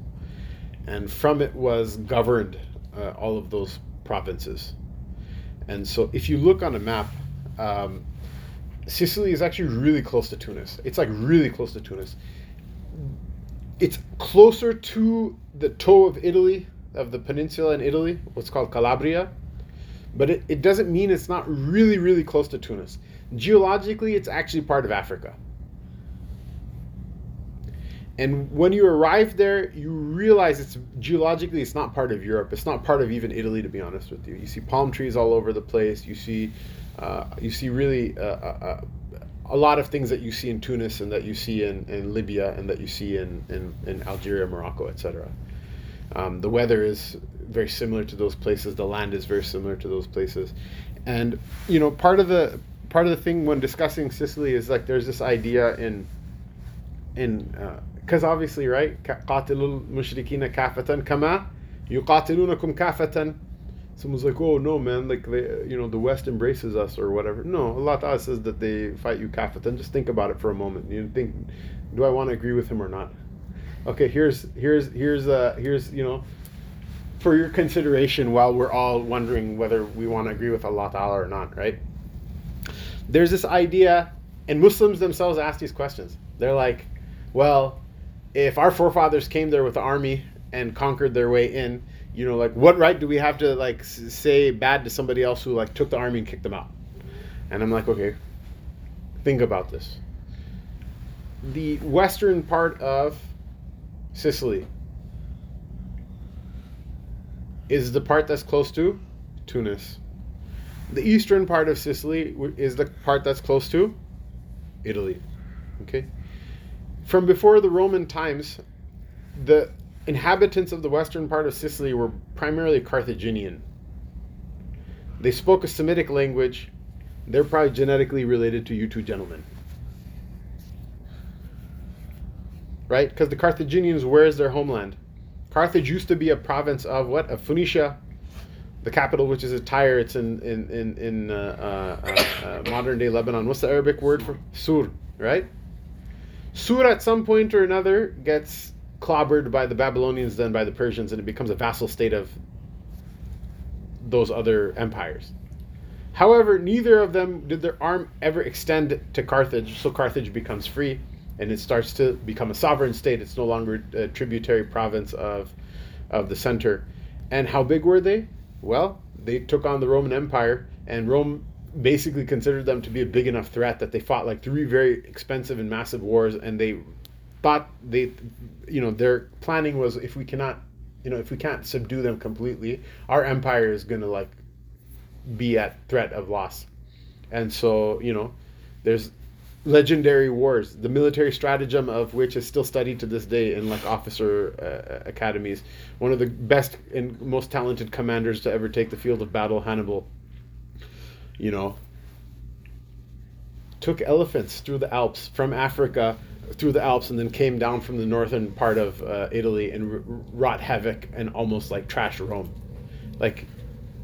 And from it was governed uh, all of those provinces. And so if you look on a map, um, Sicily is actually really close to Tunis. It's like really close to Tunis it's closer to the toe of Italy, of the peninsula in Italy, what's called Calabria, but it, it doesn't mean it's not really, really close to Tunis. Geologically, it's actually part of Africa. And when you arrive there, you realize it's geologically it's not part of Europe. It's not part of even Italy, to be honest with you. You see palm trees all over the place. You see, uh, you see really uh, uh, a lot of things that you see in Tunis and that you see in, in Libya and that you see in, in, in Algeria, Morocco, etc. Um, the weather is very similar to those places. The land is very similar to those places, and you know part of the part of the thing when discussing Sicily is like there's this idea in in because uh, obviously right qatilul mushrikina kafatan kama yuqatilunakum kafatan. Someone's like oh no man like they, you know the west embraces us or whatever. No Allah Ta'ala says that they fight you kafatan. Just think about it for a moment. You think do I want to agree with him or not? Okay here's here's here's uh here's you know for your consideration while we're all wondering whether we want to agree with Allah Ta'ala or not right? There's this idea, and Muslims themselves ask these questions. They're like, well, if our forefathers came there with the army and conquered their way in you know like what right do we have to like say bad to somebody else who like took the army and kicked them out? And i'm like okay think about this. The western part of sicily is the part that's close to tunis the eastern part of sicily is the part that's close to italy okay from before the roman times the inhabitants of the western part of Sicily were primarily Carthaginian. They spoke a Semitic language. They're probably genetically related to you two gentlemen. Right? Because the Carthaginians, where is their homeland? Carthage used to be a province of what? Of Phoenicia, the capital, which is Tyre. It's in in in, in uh, uh, uh, uh modern day Lebanon. What's the Arabic word for Sur? Right. Sur at some point or another gets clobbered by the Babylonians, then by the Persians, and it becomes a vassal state of those other empires. However, neither of them did their arm ever extend to Carthage, so Carthage becomes free and it starts to become a sovereign state. It's no longer a tributary province of, of the center. And how big were they? Well, they took on the Roman Empire, and Rome basically considered them to be a big enough threat that they fought like three very expensive and massive wars, and they thought they, you know, their planning was if we cannot, you know, if we can't subdue them completely, our empire is going to like be at threat of loss. And so, you know, there's legendary wars, the military stratagem of which is still studied to this day in like officer uh, academies. One of the best and most talented commanders to ever take the field of battle, Hannibal. You know, took elephants through the Alps from Africa through the Alps and then came down from the northern part of uh, Italy and r- wrought havoc and almost like trashed Rome. Like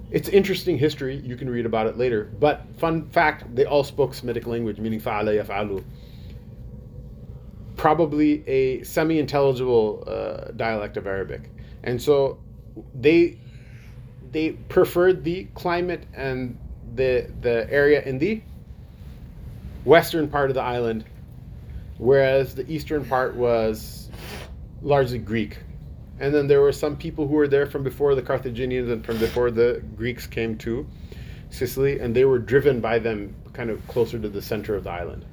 it's interesting history. You can read about it later. But fun fact: they all spoke Semitic language, meaning fa'ala. Probably a semi-intelligible uh, dialect of Arabic, and so they they preferred the climate and the the area in the western part of the island, whereas the eastern part was largely Greek and then there were some people who were there from before the Carthaginians and from before the Greeks came to Sicily, and they were driven by them kind of closer to the center of the island.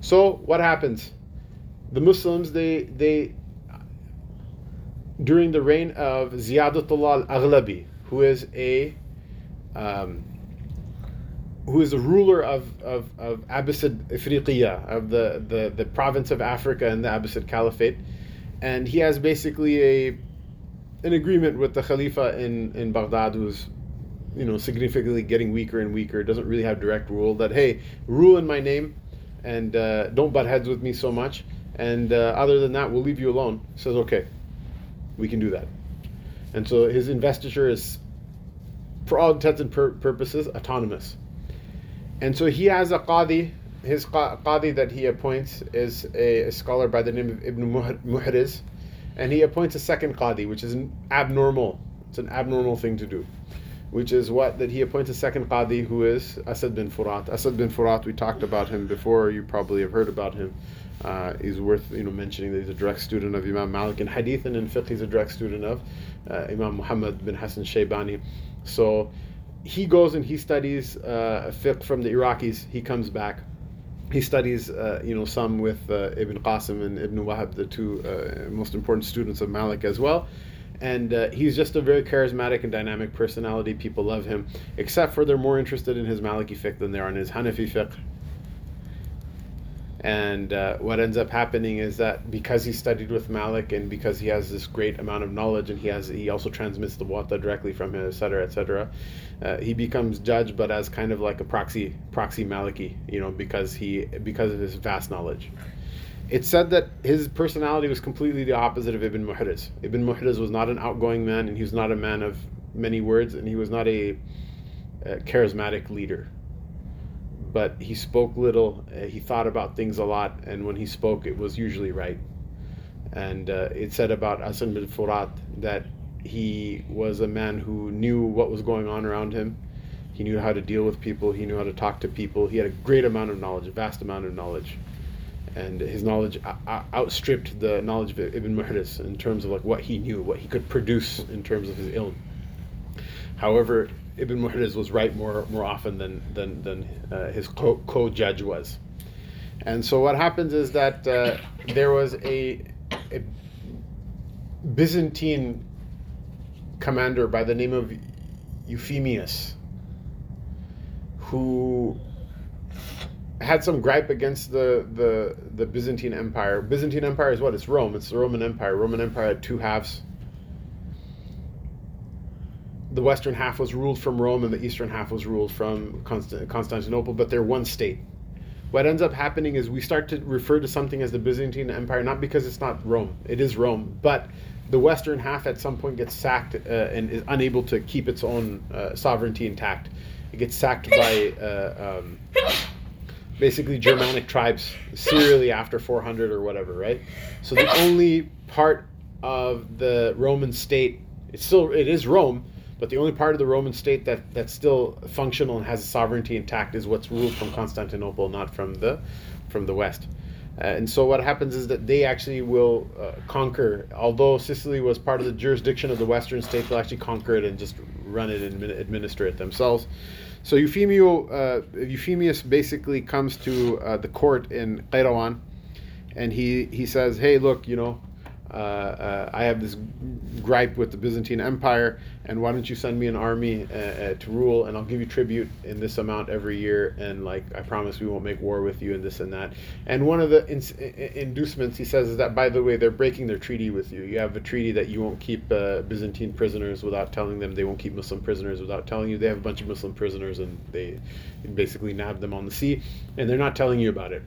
So what happens? The Muslims they they during the reign of Ziyadatullah al-Aghlabi, who is a um, who is a ruler of, of, of Abbasid Ifriqiya, of the, the, the province of Africa and the Abbasid Caliphate, and he has basically a an agreement with the Khalifa in in Baghdad, who's you know significantly getting weaker and weaker. Doesn't really have direct rule. That hey, rule in my name, and uh, don't butt heads with me so much. And uh, other than that, we'll leave you alone. Says okay, we can do that. And so his investiture is, for all intents and pur- purposes, autonomous. And so he has a qadi his qadi that he appoints is a, a, scholar by the name of Ibn Muhriz, and he appoints a second qadi, which is an abnormal. It's an abnormal thing to do, which is what that he appoints a second qadi who is Asad bin Furat. Asad bin Furat, we talked about him before. You probably have heard about him. Uh, he's worth you know mentioning that he's a direct student of Imam Malik in Hadith, and in fiqh he's a direct student of uh, Imam Muhammad bin Hassan Shaybani. So he goes and he studies uh, fiqh from the Iraqis. He comes back he studies, uh, you know, some with uh, Ibn Qasim and Ibn Wahab, the two uh, most important students of Malik as well. And uh, he's just a very charismatic and dynamic personality. People love him, except for they're more interested in his Maliki fiqh than they are in his Hanafi fiqh. And uh, what ends up happening is that because he studied with Malik and because he has this great amount of knowledge and he has he also transmits the Muwatta directly from him, etc., etc., uh, he becomes judge, but as kind of like a proxy proxy Maliki, you know, because he because of his vast knowledge. It's said that his personality was completely the opposite of Ibn Muhriz. Ibn Muhriz was not an outgoing man, and he was not a man of many words, and he was not a, a charismatic leader but he spoke little. Uh, he thought about things a lot, and when he spoke, it was usually right. And uh, it said about Asad bin Furat that he was a man who knew what was going on around him. He knew how to deal with people. He knew how to talk to people. He had a great amount of knowledge, a vast amount of knowledge, and his knowledge outstripped the knowledge of Ibn Muhriz in terms of like what he knew, what he could produce in terms of his ilm. However, Ibn Muhriz was right more more often than than than uh, his co judge was. And so what happens is that uh, there was a, a, Byzantine commander by the name of Euphemius who had some gripe against the, the, the Byzantine Empire. Byzantine Empire is what? It's Rome. It's the Roman Empire. Roman Empire had two halves the western half was ruled from Rome and the eastern half was ruled from Const- Constantinople, but they're one state. What ends up happening is we start to refer to something as the Byzantine Empire, not because it's not Rome, it is Rome, but the western half at some point gets sacked uh, and is unable to keep its own uh, sovereignty intact. It gets sacked by uh, um, basically Germanic tribes serially after 400 or whatever, right? So the only part of the Roman state, it's still it is Rome, but the only part of the Roman state that that's still functional and has sovereignty intact is what's ruled from Constantinople, not from the from the west. Uh, and so what happens is that they actually will uh, conquer, although Sicily was part of the jurisdiction of the Western state, they'll actually conquer it and just run it and administer it themselves. So Euphemio, uh, Euphemius basically comes to uh, the court in Qayrawan, and he, he says, hey, look, you know, uh, uh, I have this gripe with the Byzantine Empire, and why don't you send me an army uh, uh, to rule, and I'll give you tribute in this amount every year, and like I promise we won't make war with you, and this and that. And one of the in- inducements he says is that by the way they're breaking their treaty with you. You have a treaty that you won't keep uh, Byzantine prisoners without telling them. They won't keep Muslim prisoners without telling you. They have a bunch of Muslim prisoners, and they basically nab them on the sea, and they're not telling you about it.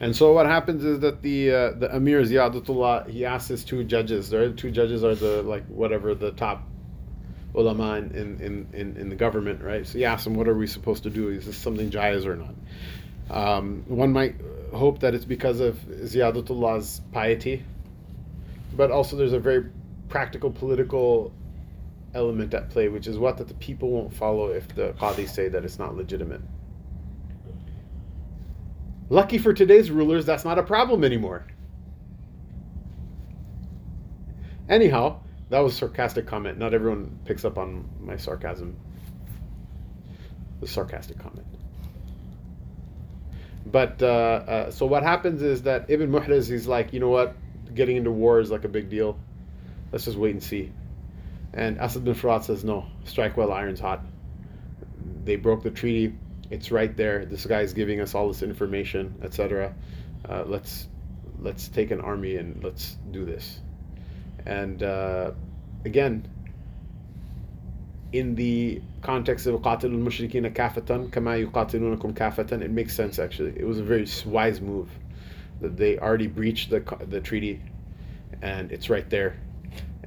And so what happens is that the uh, the Amir Ziyadatullah he asks his two judges. The two judges are the like whatever the top ulama in, in, in, in the government, right? So he asks them, what are we supposed to do? Is this something jaiz or not? Um, one might hope that it's because of Ziyadatullah's piety, but also there's a very practical political element at play, which is what that the people won't follow if the qadis say that it's not legitimate. Lucky for today's rulers, that's not a problem anymore. Anyhow, that was sarcastic comment. Not everyone picks up on my sarcasm. The sarcastic comment. But uh, uh, so what happens is that Ibn Muhriz, he's like, you know what, getting into war is like a big deal. Let's just wait and see. And Asad bin Furat says, no, strike while iron's hot. They broke the treaty it's right there. This guy is giving us all this information, etc. Uh, let's let's take an army and let's do this. And uh, again, in the context of qatil al-mushrikeen kafatan kama yuqatilunakum it makes sense actually. It was a very wise move that they already breached the the treaty, and it's right there.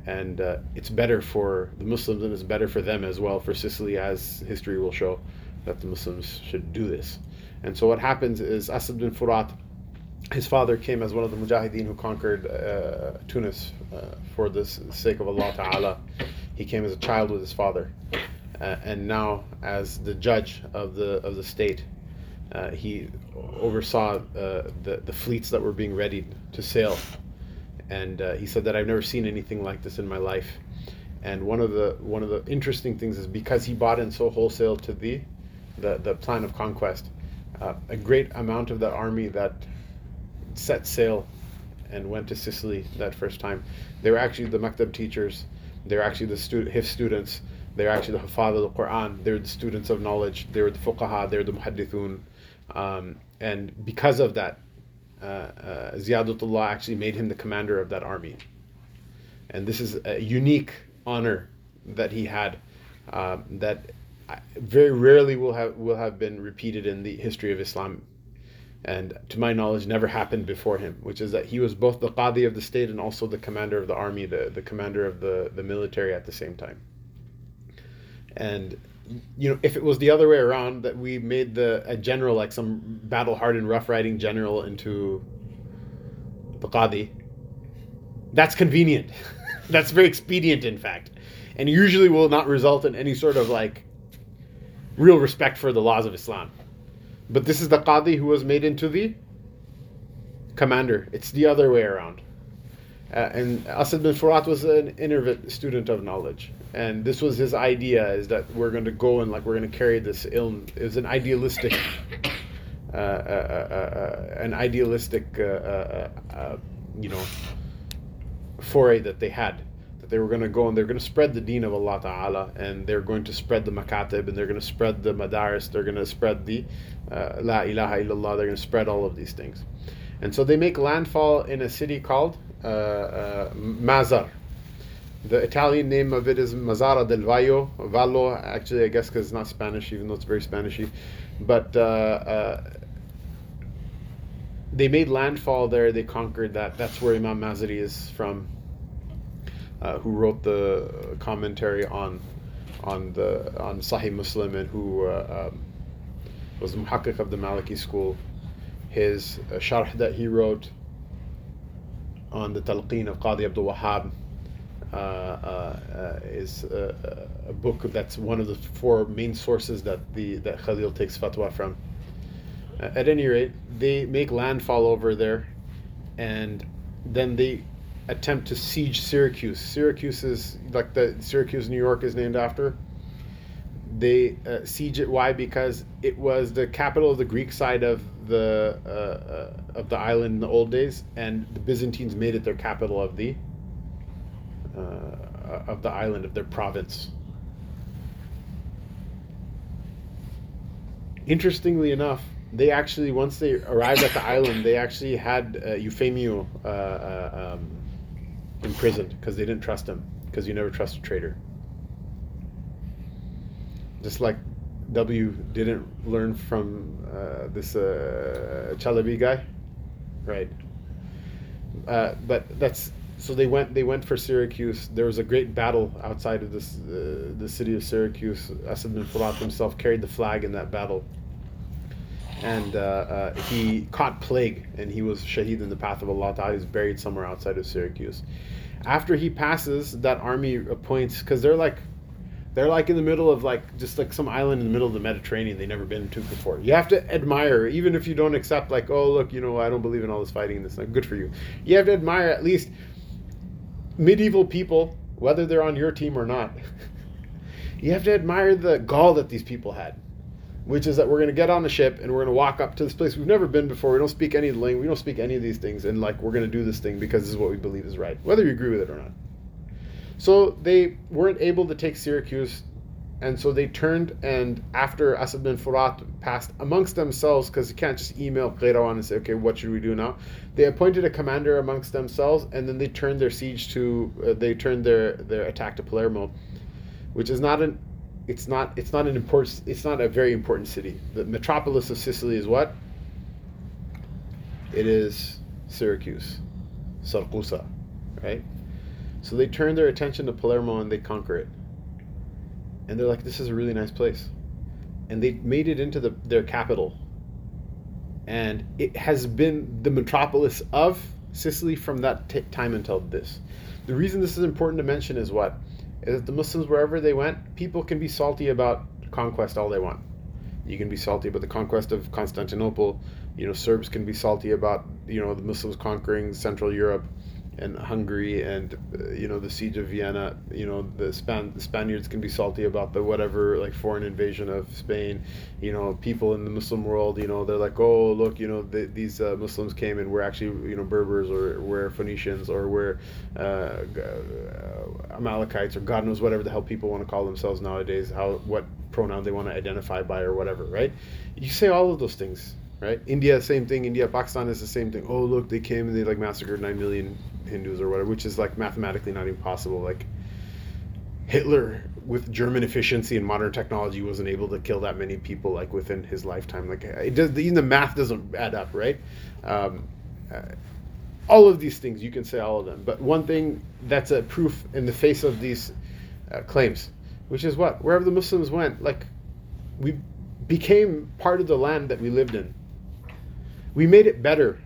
And uh, it's better for the Muslims and it's better for them as well, for Sicily, as history will show that the Muslims should do this. And so what happens is Asad bin Furat, his father came as one of the mujahideen who conquered uh, Tunis uh, for the sake of Allah Ta'ala. He came as a child with his father. Uh, and now as the judge of the of the state, uh, he oversaw uh, the, the fleets that were being readied to sail. And uh, he said that I've never seen anything like this in my life. And one of the one of the interesting things is because he bought in so wholesale to the the, the plan of conquest. Uh, a great amount of the army that set sail and went to Sicily that first time, they were actually the Maktab teachers, they were actually the stu- Hifz students, they were actually the Hafad of the Quran, they were the students of knowledge, they were the Fuqaha, they were the Muhaddithun. Um, and because of that, uh, uh, Ziyadatullah actually made him the commander of that army. And this is a unique honor that he had um, that very rarely will have will have been repeated in the history of Islam, and to my knowledge, never happened before him. Which is that he was both the qadi of the state and also the commander of the army, the the commander of the the military at the same time. And you know, if it was the other way around, that we made the a general like some battle hardened rough riding general into the qadi, that's convenient. that's very expedient, in fact, and usually will not result in any sort of like real respect for the laws of Islam. But this is the Qadi who was made into the commander. It's the other way around. Uh, and Asad bin Furat was an innovative student of knowledge. And this was his idea, is that we're going to go and like we're going to carry this ilm. It was an idealistic, uh, uh, uh, uh an idealistic, uh, you know, foray that they had they were going to go and they're going to spread the deen of Allah Ta'ala and they're going to spread the makatib and they're going to spread the madaris, they're going to spread the uh, La ilaha illallah, they're going to spread all of these things. And so they make landfall in a city called uh, uh, Mazar. The Italian name of it is Mazara del Vallo. Vallo, actually, I guess because it's not Spanish, even though it's very Spanishy. But uh, uh, they made landfall there. They conquered that. That's where Imam Mazari is from, uh, who wrote the commentary on on the on Sahih Muslim and who uh, um, was the muhakkik of the Maliki school. His uh, sharh that he wrote on the Talqeen of Qadi Abdul uh, uh, is a, book that's one of the four main sources that the that Khalil takes fatwa from. Uh, at any rate, they make landfall over there, and then they attempt to siege Syracuse. Syracuse is like the Syracuse, New York, is named after. They uh, siege it. Why? Because it was the capital of the Greek side of the uh, uh, of the island in the old days, and the Byzantines made it their capital of the uh, of the island of their province. Interestingly enough, they actually once they arrived at the island, they actually had uh, Eufemio uh, uh, um, imprisoned because they didn't trust him because you never trust a traitor. Just like W didn't learn from uh, this uh, Chalabi guy, right? Uh, but that's so they went they went for Syracuse. There was a great battle outside of this uh, the city of Syracuse. Asad bin Furat himself carried the flag in that battle, and uh, uh, he caught plague and he was shaheed in the path of Allah. Ta'ala. He's buried somewhere outside of Syracuse. After he passes, that army appoints because they're like they're like in the middle of like just like some island in the middle of the Mediterranean they never been to before. You have to admire, even if you don't accept like, oh look, you know, I don't believe in all this fighting and this. Good for you. You have to admire at least medieval people, whether they're on your team or not, you have to admire the gall that these people had, which is that we're going to get on the ship and we're going to walk up to this place we've never been before. We don't speak any language. We don't speak any of these things, and like we're going to do this thing because this is what we believe is right, whether you agree with it or not. So they weren't able to take Syracuse and so they turned and after Asad bin Furat passed amongst themselves, because you can't just email Qayrawan and say, okay, what should we do now? They appointed a commander amongst themselves, and then they turned their siege to, uh, they turned their, their attack to Palermo, which is not an, it's not, it's not an important, it's not a very important city. The metropolis of Sicily is what? It is Syracuse, Sarkusa, right? So they turn their attention to Palermo and they conquer it and they're like, "This is a really nice place," and they made it into the, their capital, and it has been the metropolis of Sicily from that t- time until this. The reason this is important to mention is what is that the Muslims wherever they went, people can be salty about conquest all they want. You can be salty about the conquest of Constantinople. You know, Serbs can be salty about you know the Muslims conquering Central Europe and Hungary and uh, you know the siege of Vienna. You know the Span the Spaniards can be salty about the whatever like foreign invasion of Spain. You know people in the Muslim world. You know they're like oh look you know the, these uh, Muslims came and we're actually you know Berbers or we're Phoenicians or we're uh, uh, Amalekites or God knows whatever the hell people want to call themselves nowadays. How what pronoun they want to identify by or whatever. Right? You say all of those things right? India, same thing. India, Pakistan is the same thing. Oh, look, they came and they like massacred nine million Hindus or whatever, which is like mathematically not impossible. Like Hitler, with German efficiency and modern technology, wasn't able to kill that many people like within his lifetime. Like it does, even the math doesn't add up, right? Um, uh, all of these things, you can say all of them, but one thing that's a proof in the face of these uh, claims, which is what wherever the Muslims went, like we became part of the land that we lived in we made it better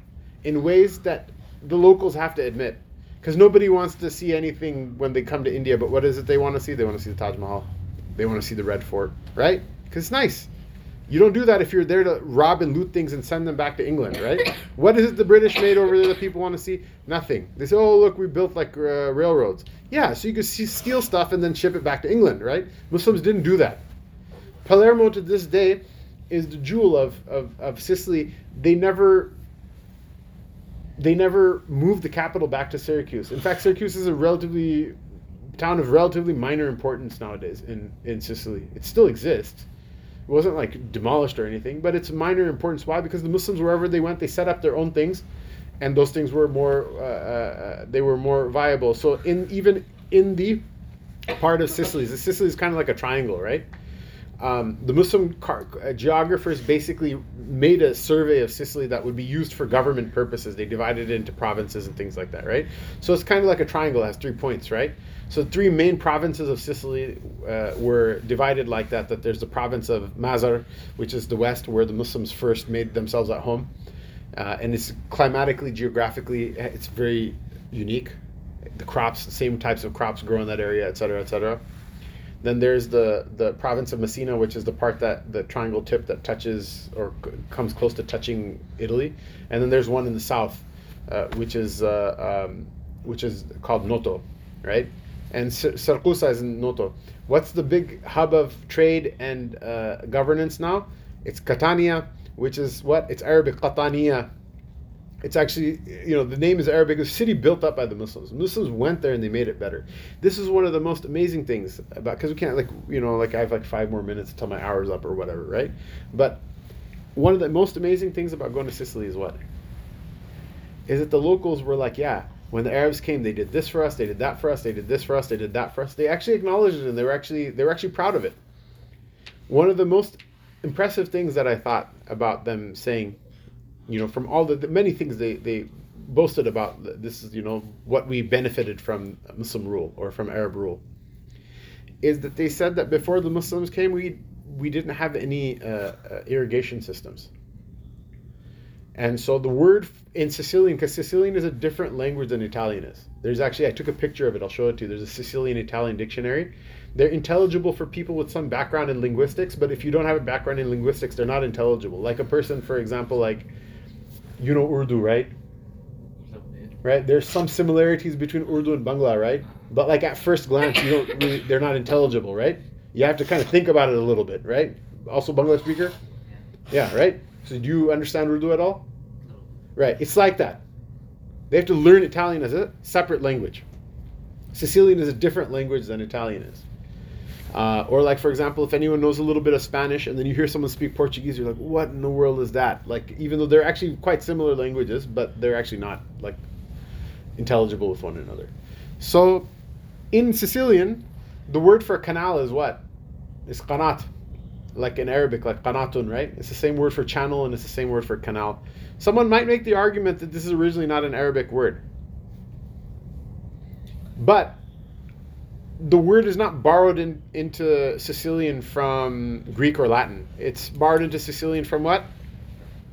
in ways that the locals have to admit. Because nobody wants to see anything when they come to India, but what is it they want to see? They want to see the Taj Mahal. They want to see the Red Fort, right? Because it's nice. You don't do that if you're there to rob and loot things and send them back to England, right? what is it the British made over there that people want to see? Nothing. They say, oh, look, we built like uh, railroads. Yeah, so you could see, steal stuff and then ship it back to England, right? Muslims didn't do that. Palermo to this day is the jewel of, of, of Sicily. They never they never moved the capital back to Syracuse. In fact, Syracuse is a relatively town of relatively minor importance nowadays in, in Sicily. It still exists. It wasn't like demolished or anything, but it's minor importance. Why? Because the Muslims wherever they went, they set up their own things, and those things were more uh, uh, they were more viable. So in even in the part of Sicily. Sicily is kind of like a triangle, right? Um, the Muslim car- uh, geographers basically made a survey of Sicily that would be used for government purposes. They divided it into provinces and things like that, right? So it's kind of like a triangle, has three points, right? So three main provinces of Sicily uh, were divided like that. That there's the province of Mazar, which is the west, where the Muslims first made themselves at home, uh, and it's climatically, geographically, it's very unique. The crops, same types of crops grow in that area, et cetera, et etc. Then there's the the province of Messina, which is the part that the triangle tip that touches or c- comes close to touching Italy, and then there's one in the south, uh, which is uh, um, which is called Noto, right? And Sarkusa is in Noto. What's the big hub of trade and uh, governance now? It's Catania, which is what? It's Arabic Qataniya. It's actually, you know, the name is Arabic. A city built up by the Muslims. Muslims went there and they made it better. This is one of the most amazing things about because we can't like, you know, like I have like five more minutes until my hour's up or whatever, right? But one of the most amazing things about going to Sicily is what? Is that the locals were like, yeah, when the Arabs came, they did this for us, they did that for us, they did this for us, they did that for us. They actually acknowledged it and they were actually they were actually proud of it. One of the most impressive things that I thought about them saying, you know, from all the, the many things they, they boasted about this is, you know, what we benefited from Muslim rule or from Arab rule, is that they said that before the Muslims came, we we didn't have any uh, uh, irrigation systems. And so the word in Sicilian, because Sicilian is a different language than Italian is. There's actually, I took a picture of it, I'll show it to you. There's a Sicilian Italian dictionary. They're intelligible for people with some background in linguistics, but if you don't have a background in linguistics, they're not intelligible. Like a person, for example, like, you know Urdu, right? Right? There's some similarities between Urdu and Bangla, right? But like at first glance, you don't really, they're not intelligible, right? You have to kind of think about it a little bit, right? Also Bangla speaker? Yeah, right? So do you understand Urdu at all? Right. It's like that. They have to learn Italian as a separate language. Sicilian is a different language than Italian is. Uh, or like for example, if anyone knows a little bit of Spanish and then you hear someone speak Portuguese, you're like, what in the world is that? Like even though they're actually quite similar languages, but they're actually not like intelligible with one another. So in Sicilian, the word for canal is what? It's qanat. Like in Arabic, like qanatun, right? It's the same word for channel and it's the same word for canal. Someone might make the argument that this is originally not an Arabic word. But the word is not borrowed in, into Sicilian from Greek or Latin. It's borrowed into Sicilian from what?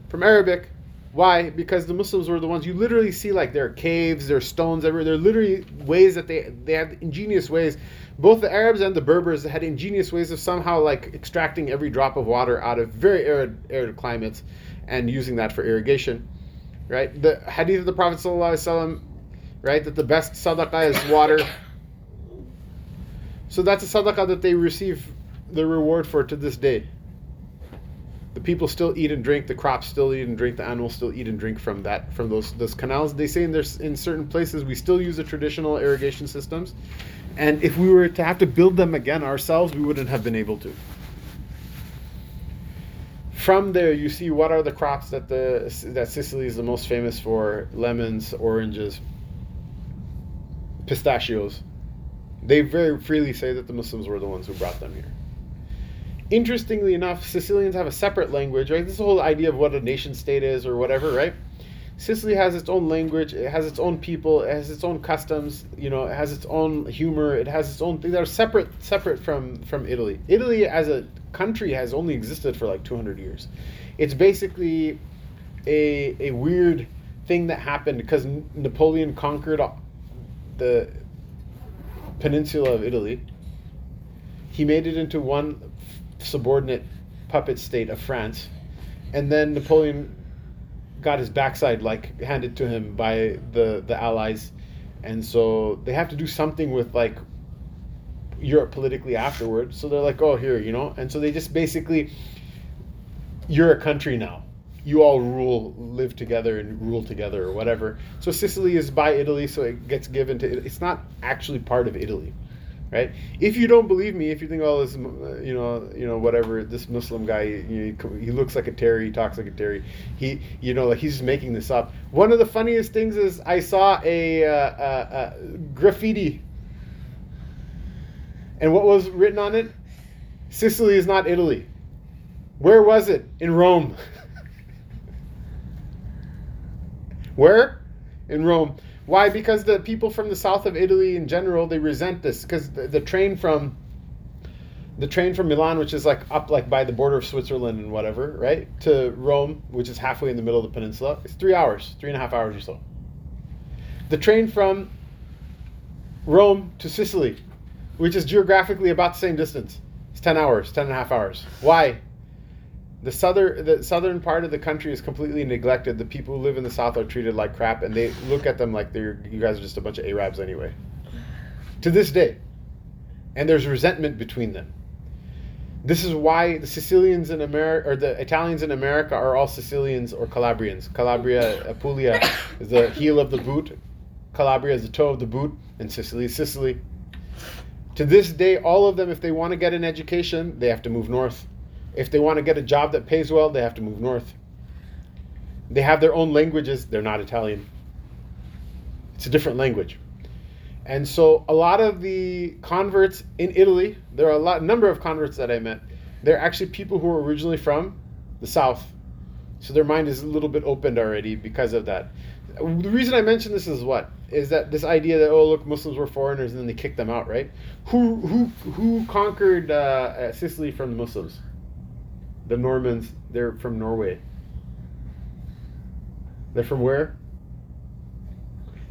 From Arabic. Why? Because the Muslims were the ones you literally see like there are caves, there are stones everywhere. There are literally ways that they they have ingenious ways. Both the Arabs and the Berbers had ingenious ways of somehow like extracting every drop of water out of very arid arid climates and using that for irrigation. Right? The hadith of the Prophet right, that the best sadaqah is water. So that's a sadaqah that they receive the reward for to this day. The people still eat and drink, the crops still eat and drink, the animals still eat and drink from that from those those canals. They say in there's in certain places we still use the traditional irrigation systems. And if we were to have to build them again ourselves, we wouldn't have been able to. From there, you see what are the crops that the that Sicily is the most famous for: lemons, oranges, pistachios. They very freely say that the Muslims were the ones who brought them here. Interestingly enough, Sicilians have a separate language, right? This whole idea of what a nation state is or whatever, right? Sicily has its own language, it has its own people, it has its own customs, you know, it has its own humor, it has its own things that are separate separate from from Italy. Italy as a country has only existed for like 200 years. It's basically a a weird thing that happened because Napoleon conquered the peninsula of Italy. He made it into one subordinate puppet state of France, and then Napoleon got his backside like handed to him by the the Allies, and so they have to do something with like Europe politically afterwards. So they're like, oh here, you know, and so they just basically, you're a country now. You all rule, live together, and rule together, or whatever. So Sicily is by Italy, so it gets given to. It's not actually part of Italy right? If you don't believe me, if you think, oh, this, uh, you know, you know, whatever, this Muslim guy, you know, he looks like a Terry, he talks like a Terry, he, you know, like he's just making this up. One of the funniest things is I saw a, uh, a, a graffiti And what was written on it? Sicily is not Italy. Where was it? In Rome. Where? In Rome. Why? Because the people from the south of Italy in general they resent this because the, the train from the train from Milan, which is like up like by the border of Switzerland and whatever, right, to Rome, which is halfway in the middle of the peninsula, it's three hours, three and a half hours or so. The train from Rome to Sicily, which is geographically about the same distance, it's ten hours, ten and a half hours. Why? The southern the southern part of the country is completely neglected. The people who live in the south are treated like crap, and they look at them like they're you guys are just a bunch of Arabs anyway. To this day, and there's resentment between them. This is why the Sicilians in America or the Italians in America are all Sicilians or Calabrians. Calabria, Apulia is the heel of the boot. Calabria is the toe of the boot, and Sicily is Sicily. To this day, all of them, if they want to get an education, they have to move north if they want to get a job that pays well, they have to move north. They have their own languages, they're not Italian. It's a different language. And so a lot of the converts in Italy, there are a lot number of converts that I met. They're actually people who were originally from the south. So their mind is a little bit opened already because of that. The reason I mention this is what? Is that this idea that oh look Muslims were foreigners and then they kicked them out, right? Who who who conquered uh, Sicily from the Muslims? The Normans, they're from Norway. They're from where?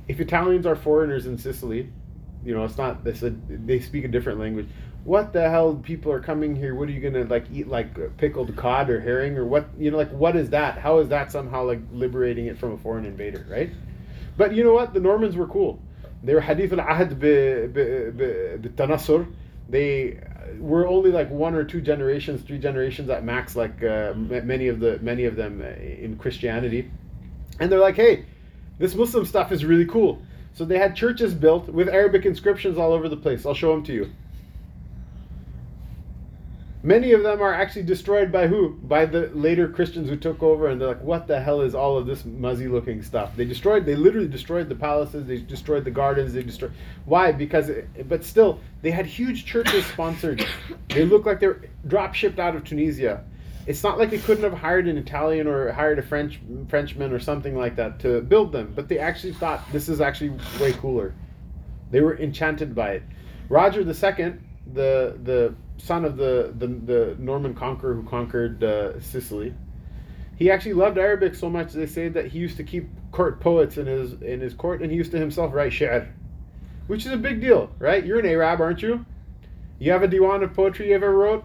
If Italians are foreigners in Sicily, you know, it's not said they speak a different language. What the hell people are coming here? What are you gonna like eat like uh, pickled cod or herring or what you know like what is that? How is that somehow like liberating it from a foreign invader, right? But you know what? The Normans were cool. They were hadith al-ahd bi They we're only like one or two generations, three generations at max, like uh, many of the many of them uh, in Christianity, and they're like, hey, this Muslim stuff is really cool. So they had churches built with Arabic inscriptions all over the place. I'll show them to you. Many of them are actually destroyed by who? By the later Christians who took over, and they're like, "What the hell is all of this muzzy-looking stuff?" They destroyed. They literally destroyed the palaces. They destroyed the gardens. They destroyed. Why? Because, it, but still, they had huge churches sponsored. They look like they're drop shipped out of Tunisia. It's not like they couldn't have hired an Italian or hired a French Frenchman or something like that to build them, but they actually thought this is actually way cooler. They were enchanted by it. Roger II, the the son of the, the, the Norman conqueror who conquered uh, Sicily. He actually loved Arabic so much they say that he used to keep court poets in his in his court, and he used to himself write shi'r, which is a big deal, right? You're an Arab, aren't you? You have a diwan of poetry you ever wrote?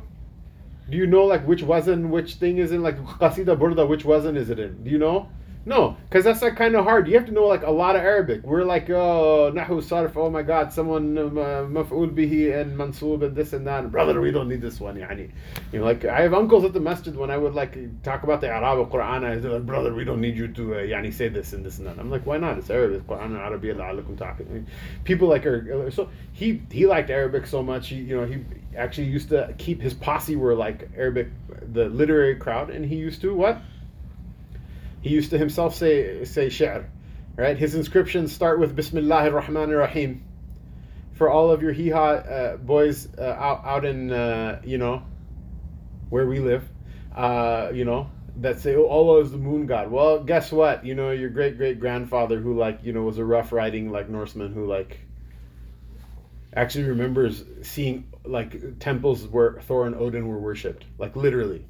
Do you know like which wasn't, which thing is in like qasida burda, which wasn't is it in? Do you know? No, because that's like kind of hard. You have to know like a lot of Arabic. We're like, oh, nahu sarf, oh my god, someone uh, maf'ul bihi and mansub and this and that. Brother, we don't need this one. Yani. You know, like I have uncles at the masjid when I would like talk about the Arab Quran, I say, like, brother, we don't need you to uh, yani say this and this and that. I'm like, why not? It's Arabic, Quran and talking. People like are so he he liked Arabic so much. He you know he actually used to keep his posse were like Arabic, the literary crowd, and he used to what he used to himself say say shi'r, right? His inscriptions start with Bismillahir Rahmanir Rahim. For all of your hee haw uh, boys uh, out out in uh, you know where we live, uh, you know that say oh, Allah is the moon god. Well, guess what? You know your great great grandfather who like you know was a rough riding like Norseman who like actually remembers seeing like temples where Thor and Odin were worshipped, like literally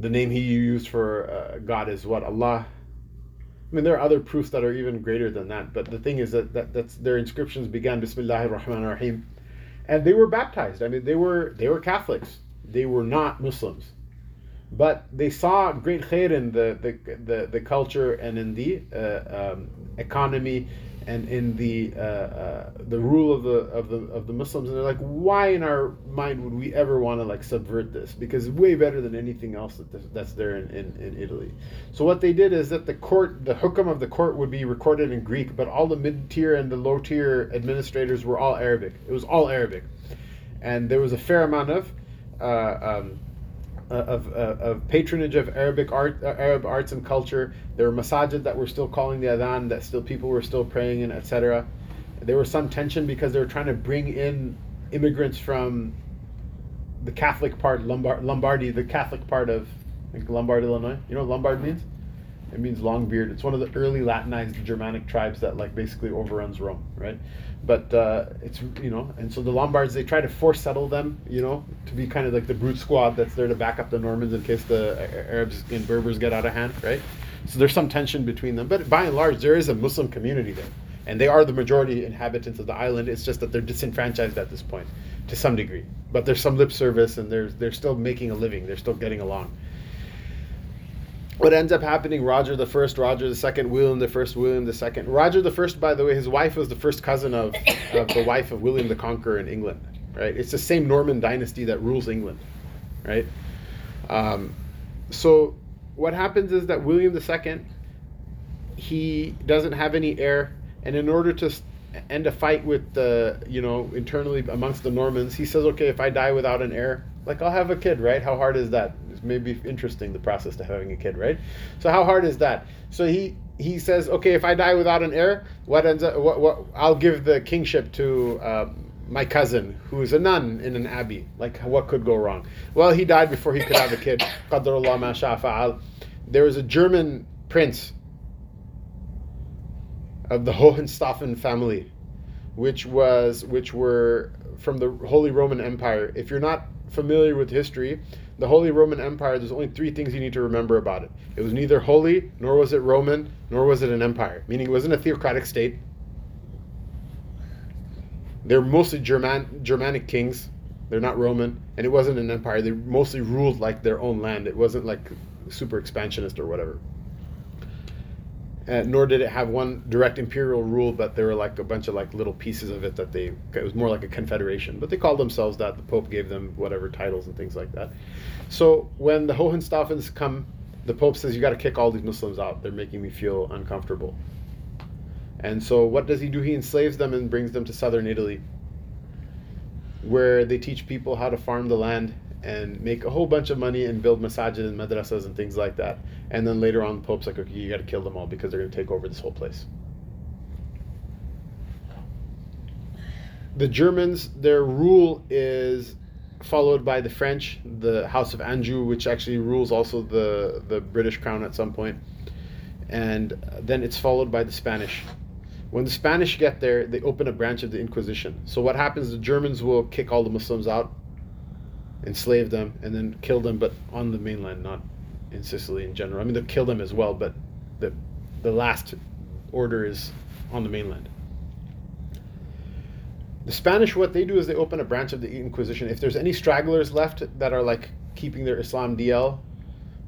the name he used for uh, God is what Allah. I mean, there are other proofs that are even greater than that. But the thing is that, that that's their inscriptions began Bismillahir Rahmanir Rahim, and they were baptized. I mean, they were they were Catholics. They were not Muslims, but they saw great khair in the the, the, the culture and in the uh, um, economy and in the uh, uh, the rule of the of the of the Muslims, and they're like, why in our mind would we ever want to like subvert this? Because it's way better than anything else that that's there in, in, in Italy. So what they did is that the court, the hukam of the court would be recorded in Greek, but all the mid tier and the low tier administrators were all Arabic. It was all Arabic, and there was a fair amount of. Uh, um, uh, of, uh, of patronage of Arabic art, uh, Arab arts and culture. There were masajid that were still calling the adhan, that still people were still praying in, etc. There was some tension because they were trying to bring in immigrants from the Catholic part, Lombard, Lombardy, the Catholic part of think Lombard, Illinois. You know what Lombard means? It means long beard. It's one of the early Latinized Germanic tribes that like basically overruns Rome, right? But uh, it's you know, and so the Lombards they try to force settle them, you know, to be kind of like the brute squad that's there to back up the Normans in case the Arabs and Berbers get out of hand, right? So there's some tension between them, but by and large, there is a Muslim community there, and they are the majority inhabitants of the island. It's just that they're disenfranchised at this point, to some degree. But there's some lip service, and they're they're still making a living. They're still getting along what ends up happening roger the first roger the second william the first william the second. Roger the first by the way his wife was the first cousin of, of the wife of william the conqueror in england right? It's the same norman dynasty that rules england right? Um, so what happens is that william the second he doesn't have any heir and in order to end a fight with the you know internally amongst the normans he says okay if i die without an heir like i'll have a kid right how hard is that It's maybe interesting the process to having a kid, right? So how hard is that? So he he says, okay, if I die without an heir, what ends up? What, what I'll give the kingship to uh, my cousin, who is a nun in an abbey. Like, what could go wrong? Well, he died before he could have a kid. There was a German prince of the Hohenstaufen family, which was which were from the Holy Roman Empire. If you're not familiar with history, the Holy Roman Empire, there's only three things you need to remember about it. It was neither holy, nor was it Roman, nor was it an empire, meaning it wasn't a theocratic state. They're mostly German, Germanic kings. They're not Roman, and it wasn't an empire. They mostly ruled like their own land. It wasn't like super expansionist or whatever. Uh, nor did it have one direct imperial rule, but there were like a bunch of like little pieces of it that they. It was more like a confederation, but they called themselves that. The Pope gave them whatever titles and things like that. So when the Hohenstaufens come, the Pope says, "You got to kick all these Muslims out. They're making me feel uncomfortable." And so what does he do? He enslaves them and brings them to southern Italy, where they teach people how to farm the land and make a whole bunch of money and build masajid and madrasas and things like that. And then later on, the Pope's like, okay, you got to kill them all because they're going to take over this whole place. The Germans, their rule is followed by the French, the House of Anjou, which actually rules also the, the British crown at some point. And then it's followed by the Spanish. When the Spanish get there, they open a branch of the Inquisition. So what happens? The Germans will kick all the Muslims out enslave them, and then kill them, but on the mainland, not in Sicily in general. I mean, they'll kill them as well, but the the last order is on the mainland. The Spanish, what they do is they open a branch of the Inquisition. If there's any stragglers left that are like keeping their Islam DL,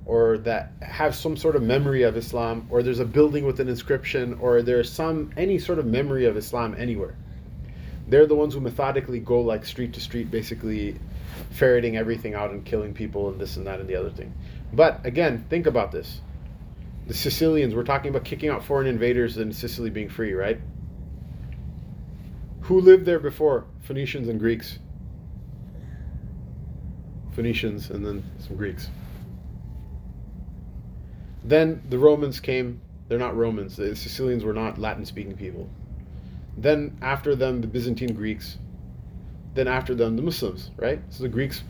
or that have some sort of memory of Islam, or there's a building with an inscription, or there's some any sort of memory of Islam anywhere, they're the ones who methodically go like street to street, basically ferreting everything out and killing people and this and that and the other thing. But again, think about this. The Sicilians, we're talking about kicking out foreign invaders and Sicily being free, right? Who lived there before? Phoenicians and Greeks. Phoenicians and then some Greeks. Then the Romans came. They're not Romans. The Sicilians were not Latin speaking people. Then after them, the Byzantine Greeks then after them the Muslims, right? So the Greeks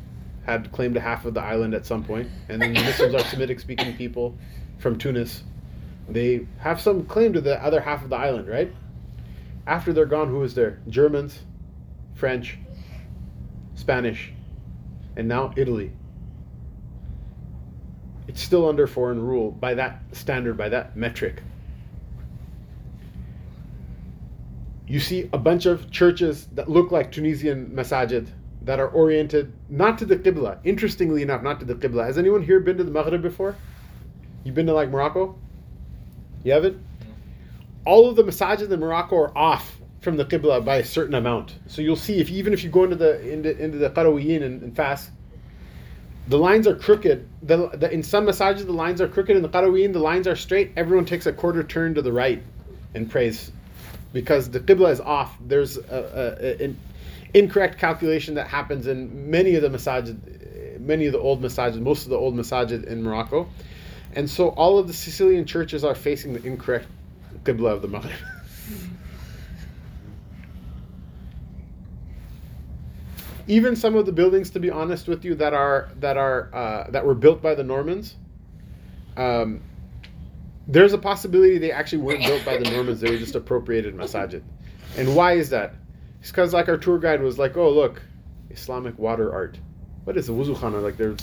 had claimed to half of the island at some point, and then the Muslims are Semitic speaking people from Tunis. They have some claim to the other half of the island, right? After they're gone, who is there? Germans, French, Spanish, and now Italy. It's still under foreign rule by that standard, by that metric. You see a bunch of churches that look like Tunisian masajid that are oriented not to the Qibla. Interestingly enough, not to the Qibla. Has anyone here been to the Maghrib before? You've been to like Morocco? You haven't? All of the masajid in Morocco are off from the Qibla by a certain amount. So you'll see if even if you go into the into, into the Qarawiyyin and, and Fes, the lines are crooked. The, the, in some masajid the lines are crooked. In the Qarawiyyin the lines are straight. Everyone takes a quarter turn to the right and prays because the qibla is off. There's a, a, an incorrect calculation that happens in many of the masajid, many of the old masajid, most of the old masajid in Morocco, and so all of the Sicilian churches are facing the incorrect qibla of the Maghrib. even some of the buildings, to be honest with you, that are that are uh, that were built by the Normans. Um, there's a possibility they actually weren't built by the Normans; they were just appropriated masajid. And why is that? It's because like our tour guide was like, "Oh, look, Islamic water art. What is a wuzu khana? Like there's."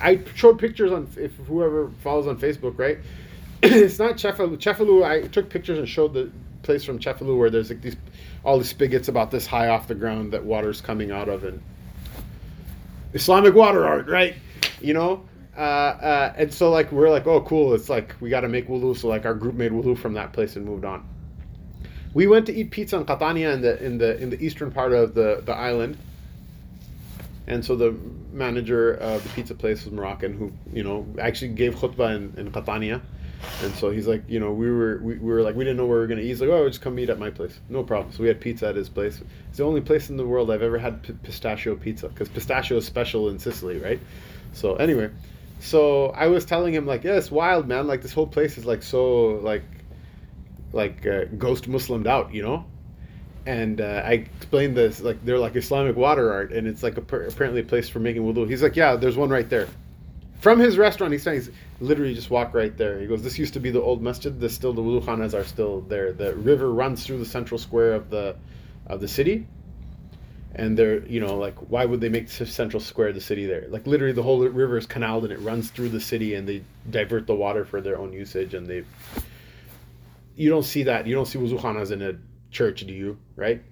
I showed pictures on if whoever follows on Facebook, right? it's not Cefalù. Cefalù. I took pictures and showed the place from Cefalù where there's like these all these spigots about this high off the ground that water's coming out of, and Islamic water art, right? You know. Uh, uh, and so like we're like, oh cool, it's like we got to make wulu. So like our group made wulu from that place and moved on. We went to eat pizza in Catania in the in the in the eastern part of the the island. And so the manager of the pizza place was Moroccan, who you know actually gave khutbah in, in Catania. And so he's like, you know, we were we, we were like, we didn't know where we were gonna eat. He's like, oh, just come eat at my place, no problem. So we had pizza at his place. It's the only place in the world I've ever had p- pistachio pizza because pistachio is special in Sicily, right? So anyway, so I was telling him like, yeah, it's wild, man. Like this whole place is like so like like uh, ghost Muslimed out, you know. And uh, I explained this like they're like Islamic water art, and it's like a, apparently a place for making wudu. He's like, yeah, there's one right there. From his restaurant, he's saying, he's literally just walk right there. He goes, this used to be the old masjid. The still the wudu khanas are still there. The river runs through the central square of the of the city, and they're you know like why would they make central square the city there? Like literally the whole river is canaled and it runs through the city, and they divert the water for their own usage, and they. You don't see that. You don't see wudu khanas in a church, do you? Right?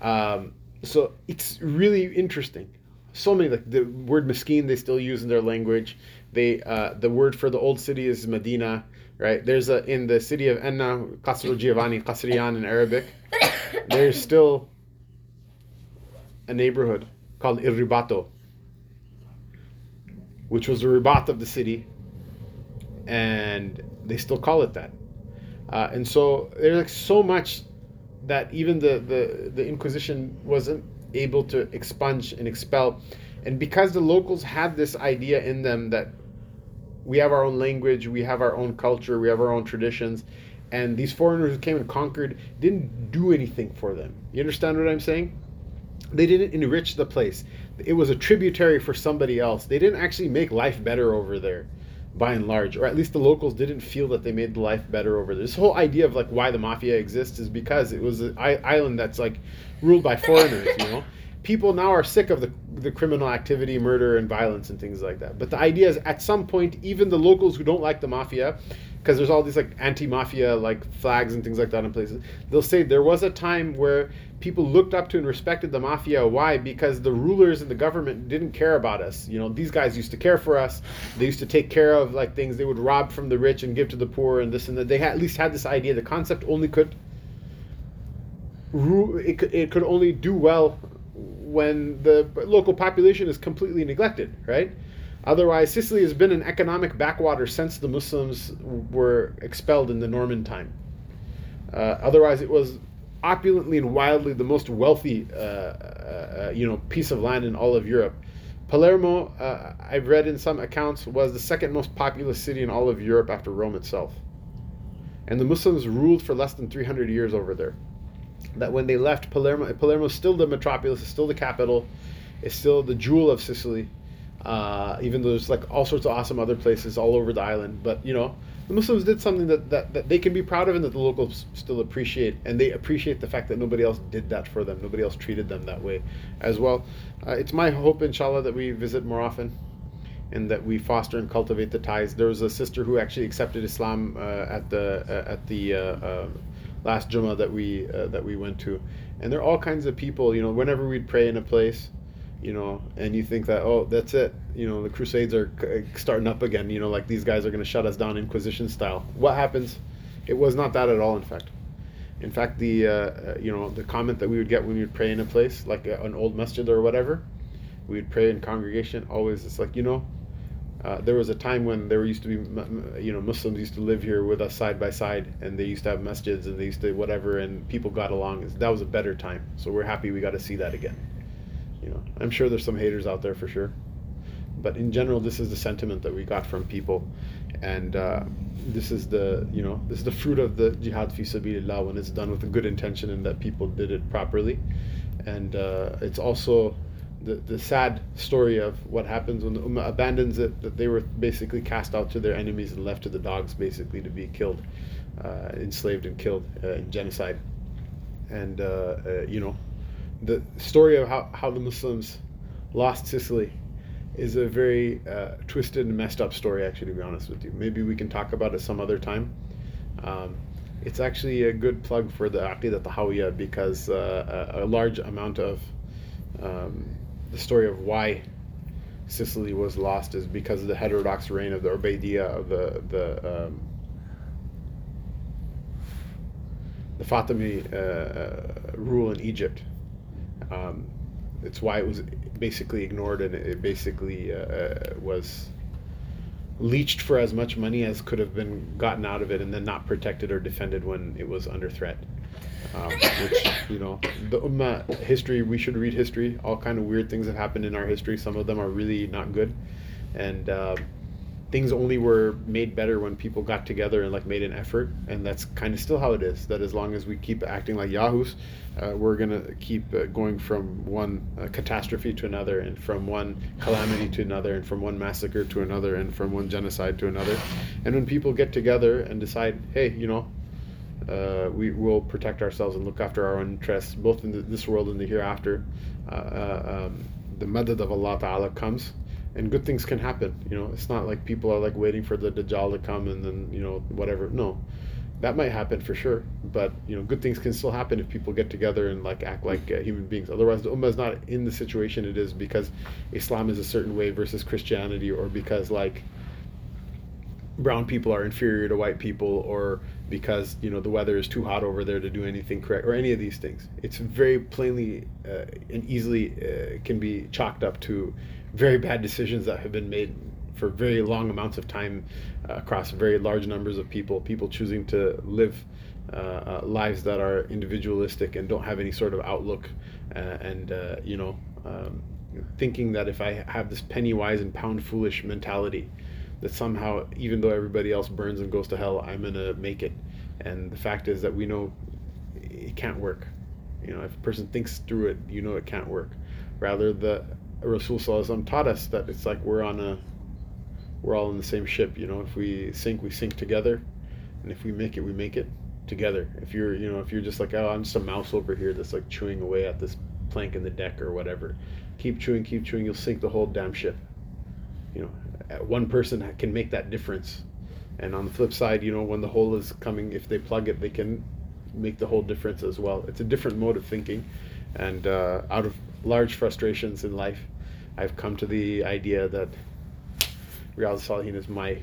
Um, so it's really interesting. So many like the word mesquite they still use in their language. They uh, the word for the old city is Medina, right? There's a in the city of Enna, Castrogiovanni, Qasriyan in Arabic. There's still a neighborhood called Irribato, which was the ribat of the city, and they still call it that. Uh, and so there's like so much that even the, the, the Inquisition wasn't able to expunge and expel. And because the locals had this idea in them that we have our own language, we have our own culture, we have our own traditions, and these foreigners who came and conquered didn't do anything for them. You understand what I'm saying? They didn't enrich the place. It was a tributary for somebody else. They didn't actually make life better over there by and large, or at least the locals didn't feel that they made the life better over there. This whole idea of like why the mafia exists is because it was an island that's like ruled by foreigners. You know, people now are sick of the the criminal activity, murder, and violence and things like that. But the idea is, at some point, even the locals who don't like the mafia, because there's all these like anti-mafia like flags and things like that in places, they'll say there was a time where people looked up to and respected the mafia. Why? Because the rulers and the government didn't care about us. You know, these guys used to care for us. They used to take care of like things. They would rob from the rich and give to the poor and this and that. They had, at least had this idea. The concept only could it it could only do well when the local population is completely neglected, right? Otherwise, Sicily has been an economic backwater since the Muslims were expelled in the Norman time. Uh, otherwise, it was opulently and wildly the most wealthy, uh, uh, uh, you know, piece of land in all of Europe. Palermo, uh, I've read in some accounts, was the second most populous city in all of Europe after Rome itself. And the Muslims ruled for less than 300 years over there. That when they left Palermo, Palermo is still the metropolis, is still the capital, is still the jewel of Sicily. Uh, even though there's like all sorts of awesome other places all over the island, but you know, the Muslims did something that, that, that they can be proud of and that the locals still appreciate. And they appreciate the fact that nobody else did that for them. Nobody else treated them that way as well. Uh, it's my hope, inshallah, that we visit more often and that we foster and cultivate the ties. There was a sister who actually accepted Islam uh, at the uh, at the uh, uh, last Jummah that we that we went to, and there are all kinds of people. You know, whenever we'd pray in a place, you know, and you think that oh that's it, you know, the Crusades are starting up again. You know, like these guys are going to shut us down Inquisition style. What happens? It was not that at all. In fact, in fact, the uh, uh you know the comment that we would get when we would pray in a place like a, an old masjid or whatever, we would pray in congregation. Always, it's like you know. Uh, there was a time when there used to be, you know, Muslims used to live here with us side by side, and they used to have masjids and they used to whatever, and people got along. That was a better time. So we're happy we got to see that again you know, I'm sure there's some haters out there for sure, but in general, this is the sentiment that we got from people, and uh, this is the you know this is the fruit of the jihad fi sabilillah when it's done with a good intention and that people did it properly. and uh, it's also the, the sad story of what happens when the Ummah abandons it, that they were basically cast out to their enemies and left to the dogs basically to be killed, uh, enslaved and killed uh, in genocide. And, uh, uh, you know, the story of how, how the Muslims lost Sicily is a very uh, twisted and messed up story, actually, to be honest with you. Maybe we can talk about it some other time. Um, it's actually a good plug for the Aqidah Tahawiyah because uh, a, a, large amount of um, the story of why Sicily was lost is because of the heterodox reign of the Ubaidiyah of the the um, the uh, rule in Egypt. Um, it's why it was basically ignored and it basically uh, uh was leached for as much money as could have been gotten out of it and then not protected or defended when it was under threat. Um, which you know, the ummah history. We should read history. All kind of weird things have happened in our history. Some of them are really not good, and uh, things only were made better when people got together and like made an effort. And that's kind of still how it is. That as long as we keep acting like yahoos, uh, we're gonna keep uh, going from one uh, catastrophe to another, and from one calamity to another, and from one massacre to another, and from one genocide to another. And when people get together and decide, hey, you know, uh, we will protect ourselves and look after our own interests, both in the, this world and the hereafter. Uh, uh, um, the madad of Allah Ta'ala comes, and good things can happen. You know, it's not like people are like waiting for the Dajjal to come and then, you know, whatever. No, that might happen for sure. But, you know, good things can still happen if people get together and like act like uh, human beings. Otherwise, the Ummah is not in the situation it is because Islam is a certain way versus Christianity or because like brown people are inferior to white people or because you know the weather is too hot over there to do anything correct or any of these things it's very plainly uh, and easily uh, can be chalked up to very bad decisions that have been made for very long amounts of time uh, across very large numbers of people people choosing to live uh, uh, lives that are individualistic and don't have any sort of outlook uh, and you know um, thinking that if i have this penny wise and pound foolish mentality that somehow, even though everybody else burns and goes to hell, I'm gonna make it. And the fact is that we know it can't work. You know, if a person thinks through it, you know it can't work. Rather, the Rasul taught us that it's like we're on a, we're all in the same ship. You know, if we sink, we sink together, and if we make it, we make it together. If you're, you know, if you're just like, oh, I'm just a mouse over here that's like chewing away at this plank in the deck or whatever, keep chewing, keep chewing, you'll sink the whole damn ship. You know, one person can make that difference. And on the flip side, you know, when the hole is coming, if they plug it, they can make the whole difference as well. It's a different mode of thinking. And uh, out of large frustrations in life, I've come to the idea that Riyad Salihin is my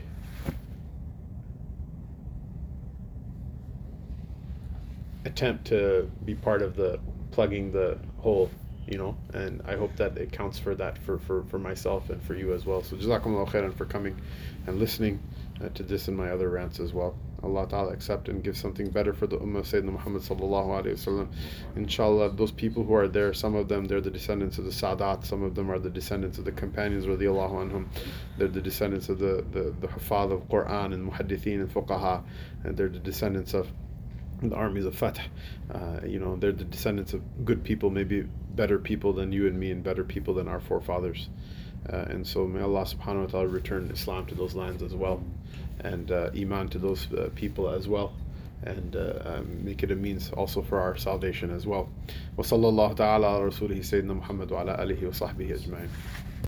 attempt to be part of the plugging the hole you know, and I hope that it counts for that for, for, for myself and for you as well. So Jazakumullah khairan for coming and listening uh, to this and my other rants as well. Allah Ta'ala accept and give something better for the Ummah of Sayyidina Muhammad Sallallahu Alaihi Wasallam. Inshallah, those people who are there, some of them, they're the descendants of the Sadat, some of them are the descendants of the companions, radiallahu anhum. They're the descendants of the, the, the Huffaz of Quran and Muhaddithin and Fuqaha, and they're the descendants of the armies of Fatah. Uh, you know, they're the descendants of good people, maybe better people than you and me, and better people than our forefathers. Uh, and so may Allah subhanahu wa ta'ala return Islam to those lands as well and uh, Iman to those uh, people as well and uh, um, make it a means also for our salvation as well. Wa sallallahu ta'ala ala rasulihi sayyidina Muhammad wa ala alihi wa sahbihi ajma'in.